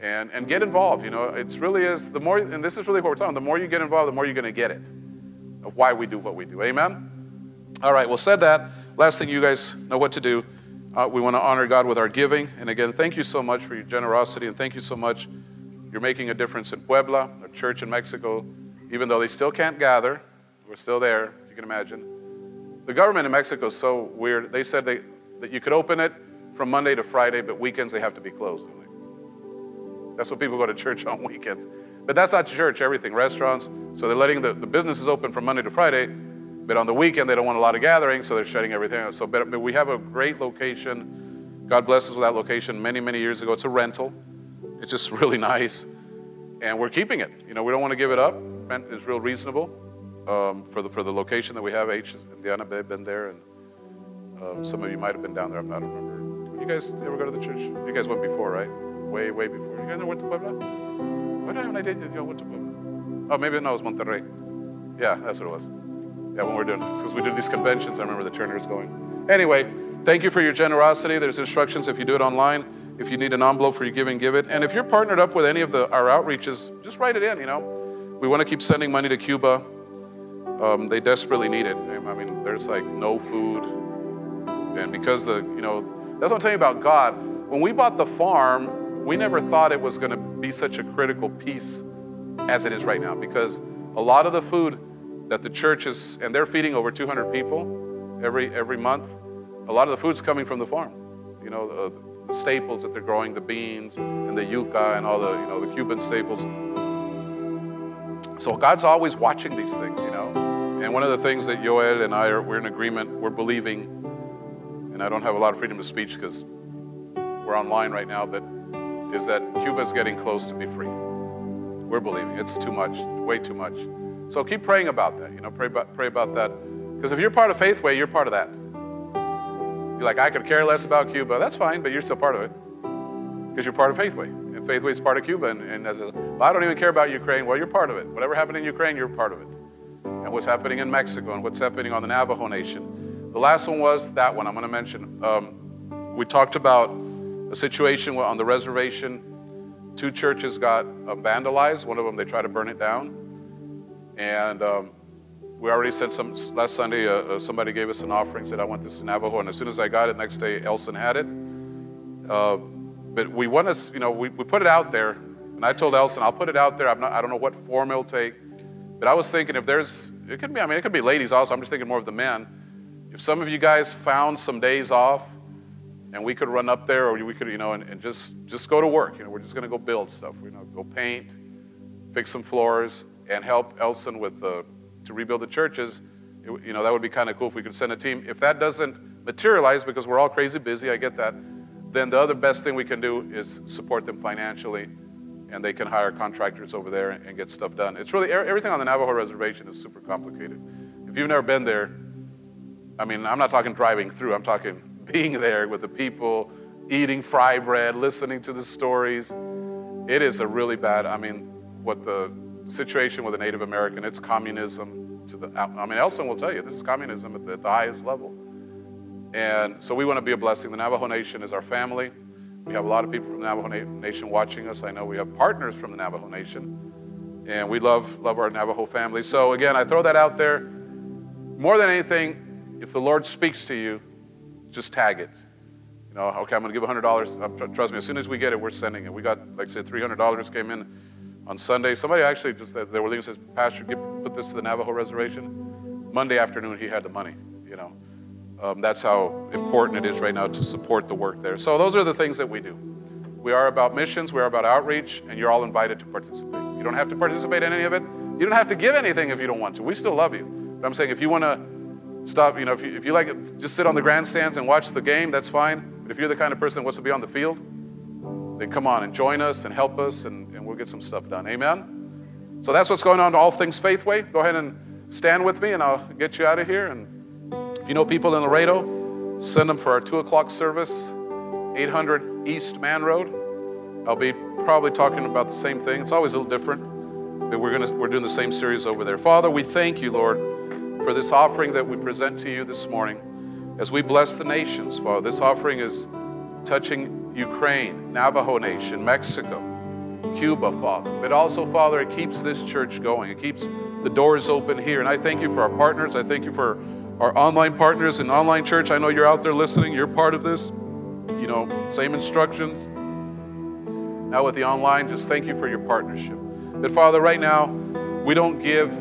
and, and get involved. You know, it's really is, the more, and this is really what we're talking, the more you get involved, the more you're going to get it of why we do what we do. Amen? All right, well, said that, last thing you guys know what to do. Uh, we want to honor God with our giving. And again, thank you so much for your generosity, and thank you so much you're making a difference in Puebla, a church in Mexico, even though they still can't gather. We're still there, you can imagine. The government in Mexico is so weird. They said they, that you could open it from Monday to Friday, but weekends they have to be closed. That's what people go to church on weekends. But that's not church, everything, restaurants. So they're letting the, the businesses open from Monday to Friday, but on the weekend they don't want a lot of gatherings, so they're shutting everything out. So, but, but we have a great location. God bless us with that location many, many years ago. It's a rental. It's just really nice. And we're keeping it. You know, we don't want to give it up. Rent is real reasonable um, for, the, for the location that we have. H and Diana, they've been there. And um, some of you might have been down there. I'm not remember. You guys ever go to the church? You guys went before, right? Way, way before. You guys never went to Puebla? What time I did y'all went to Puebla? Oh, maybe no, it was Monterrey. Yeah, that's what it was. Yeah, when we're doing this. Because we do these conventions, I remember the Turners going. Anyway, thank you for your generosity. There's instructions if you do it online. If you need an envelope for your giving, give it. And if you're partnered up with any of the, our outreaches, just write it in, you know. We want to keep sending money to Cuba. Um, they desperately need it. I mean, there's like no food. And because the, you know, that's what I'm telling you about God. When we bought the farm, we never thought it was going to be such a critical piece as it is right now because a lot of the food that the church is, and they're feeding over 200 people every, every month, a lot of the food's coming from the farm. You know, uh, the staples that they're growing, the beans and the yuca and all the, you know, the Cuban staples. So God's always watching these things, you know. And one of the things that Yoel and I are, we're in agreement, we're believing, and I don't have a lot of freedom of speech because we're online right now, but is that Cuba's getting close to be free. We're believing it's too much, way too much. So keep praying about that, you know, pray about, pray about that. Because if you're part of Faithway, you're part of that. You're like, I could care less about Cuba. That's fine, but you're still part of it because you're part of Faithway. And Faithway is part of Cuba. And, and as a, well, I don't even care about Ukraine. Well, you're part of it. Whatever happened in Ukraine, you're part of it. And what's happening in Mexico and what's happening on the Navajo Nation. The last one was that one I'm going to mention. Um, we talked about a situation on the reservation. Two churches got uh, vandalized. One of them, they tried to burn it down. And um, we already said some last Sunday. Uh, uh, somebody gave us an offering, said I want this to Navajo, and as soon as I got it, next day Elson had it. Uh, but we want to, you know, we, we put it out there, and I told Elson, I'll put it out there. I'm not, I don't know what form it'll take, but I was thinking if there's, it could be, I mean, it could be ladies also. I'm just thinking more of the men. If some of you guys found some days off, and we could run up there, or we could, you know, and, and just just go to work. You know, we're just going to go build stuff. You know, go paint, fix some floors, and help Elson with the to rebuild the churches. It, you know, that would be kind of cool if we could send a team. If that doesn't materialize because we're all crazy busy, I get that. Then the other best thing we can do is support them financially, and they can hire contractors over there and get stuff done. It's really everything on the Navajo reservation is super complicated. If you've never been there, I mean, I'm not talking driving through. I'm talking being there with the people, eating fry bread, listening to the stories. It is a really bad, I mean, what the situation with the Native American, it's communism to the, I mean, Elson will tell you, this is communism at the, at the highest level. And so we want to be a blessing. The Navajo Nation is our family. We have a lot of people from the Navajo Nation watching us. I know we have partners from the Navajo Nation. And we love, love our Navajo family. So again, I throw that out there. More than anything, if the Lord speaks to you, just tag it. You know, okay, I'm going to give $100. Trust me, as soon as we get it, we're sending it. We got, like I said, $300 came in on Sunday. Somebody actually just, they were leaving, says, Pastor, put this to the Navajo reservation. Monday afternoon, he had the money, you know. Um, that's how important it is right now to support the work there. So those are the things that we do. We are about missions, we are about outreach, and you're all invited to participate. You don't have to participate in any of it. You don't have to give anything if you don't want to. We still love you. But I'm saying if you want to stop, you know, if you, if you like it, just sit on the grandstands and watch the game, that's fine. But if you're the kind of person that wants to be on the field, then come on and join us and help us, and, and we'll get some stuff done. Amen? So that's what's going on to All Things Faithway. Go ahead and stand with me, and I'll get you out of here. And if you know people in Laredo, send them for our 2 o'clock service, 800 East Man Road. I'll be probably talking about the same thing. It's always a little different, but we're, gonna, we're doing the same series over there. Father, we thank you, Lord for this offering that we present to you this morning as we bless the nations, Father. This offering is touching Ukraine, Navajo Nation, Mexico, Cuba, Father. But also, Father, it keeps this church going. It keeps the doors open here. And I thank you for our partners. I thank you for our online partners in online church. I know you're out there listening. You're part of this. You know, same instructions. Now with the online, just thank you for your partnership. But Father, right now, we don't give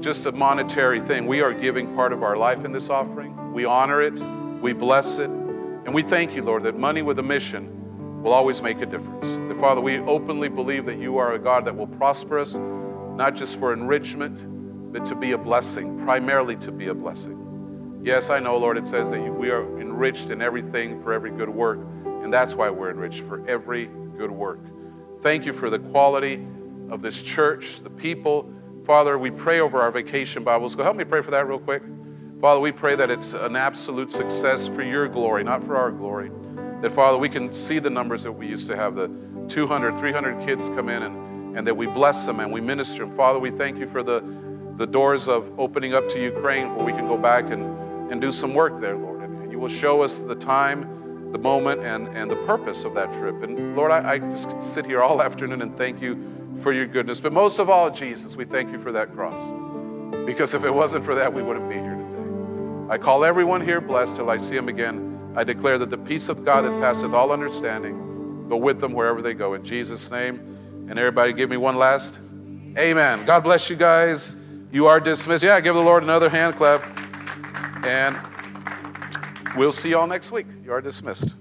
just a monetary thing. We are giving part of our life in this offering. We honor it, we bless it, and we thank you, Lord, that money with a mission will always make a difference. That, Father, we openly believe that you are a God that will prosper us, not just for enrichment, but to be a blessing, primarily to be a blessing. Yes, I know, Lord, it says that we are enriched in everything for every good work, and that's why we're enriched for every good work. Thank you for the quality of this church, the people, Father, we pray over our vacation Bibles. Go help me pray for that real quick. Father, we pray that it's an absolute success for your glory, not for our glory. That, Father, we can see the numbers that we used to have the 200, 300 kids come in and, and that we bless them and we minister them. Father, we thank you for the, the doors of opening up to Ukraine where we can go back and, and do some work there, Lord. And you will show us the time, the moment, and, and the purpose of that trip. And Lord, I, I just sit here all afternoon and thank you for your goodness. But most of all, Jesus, we thank you for that cross. Because if it wasn't for that, we wouldn't be here today. I call everyone here blessed till I see them again. I declare that the peace of God that passeth all understanding go with them wherever they go. In Jesus' name. And everybody give me one last. Amen. God bless you guys. You are dismissed. Yeah, give the Lord another hand clap. And we'll see you all next week. You are dismissed.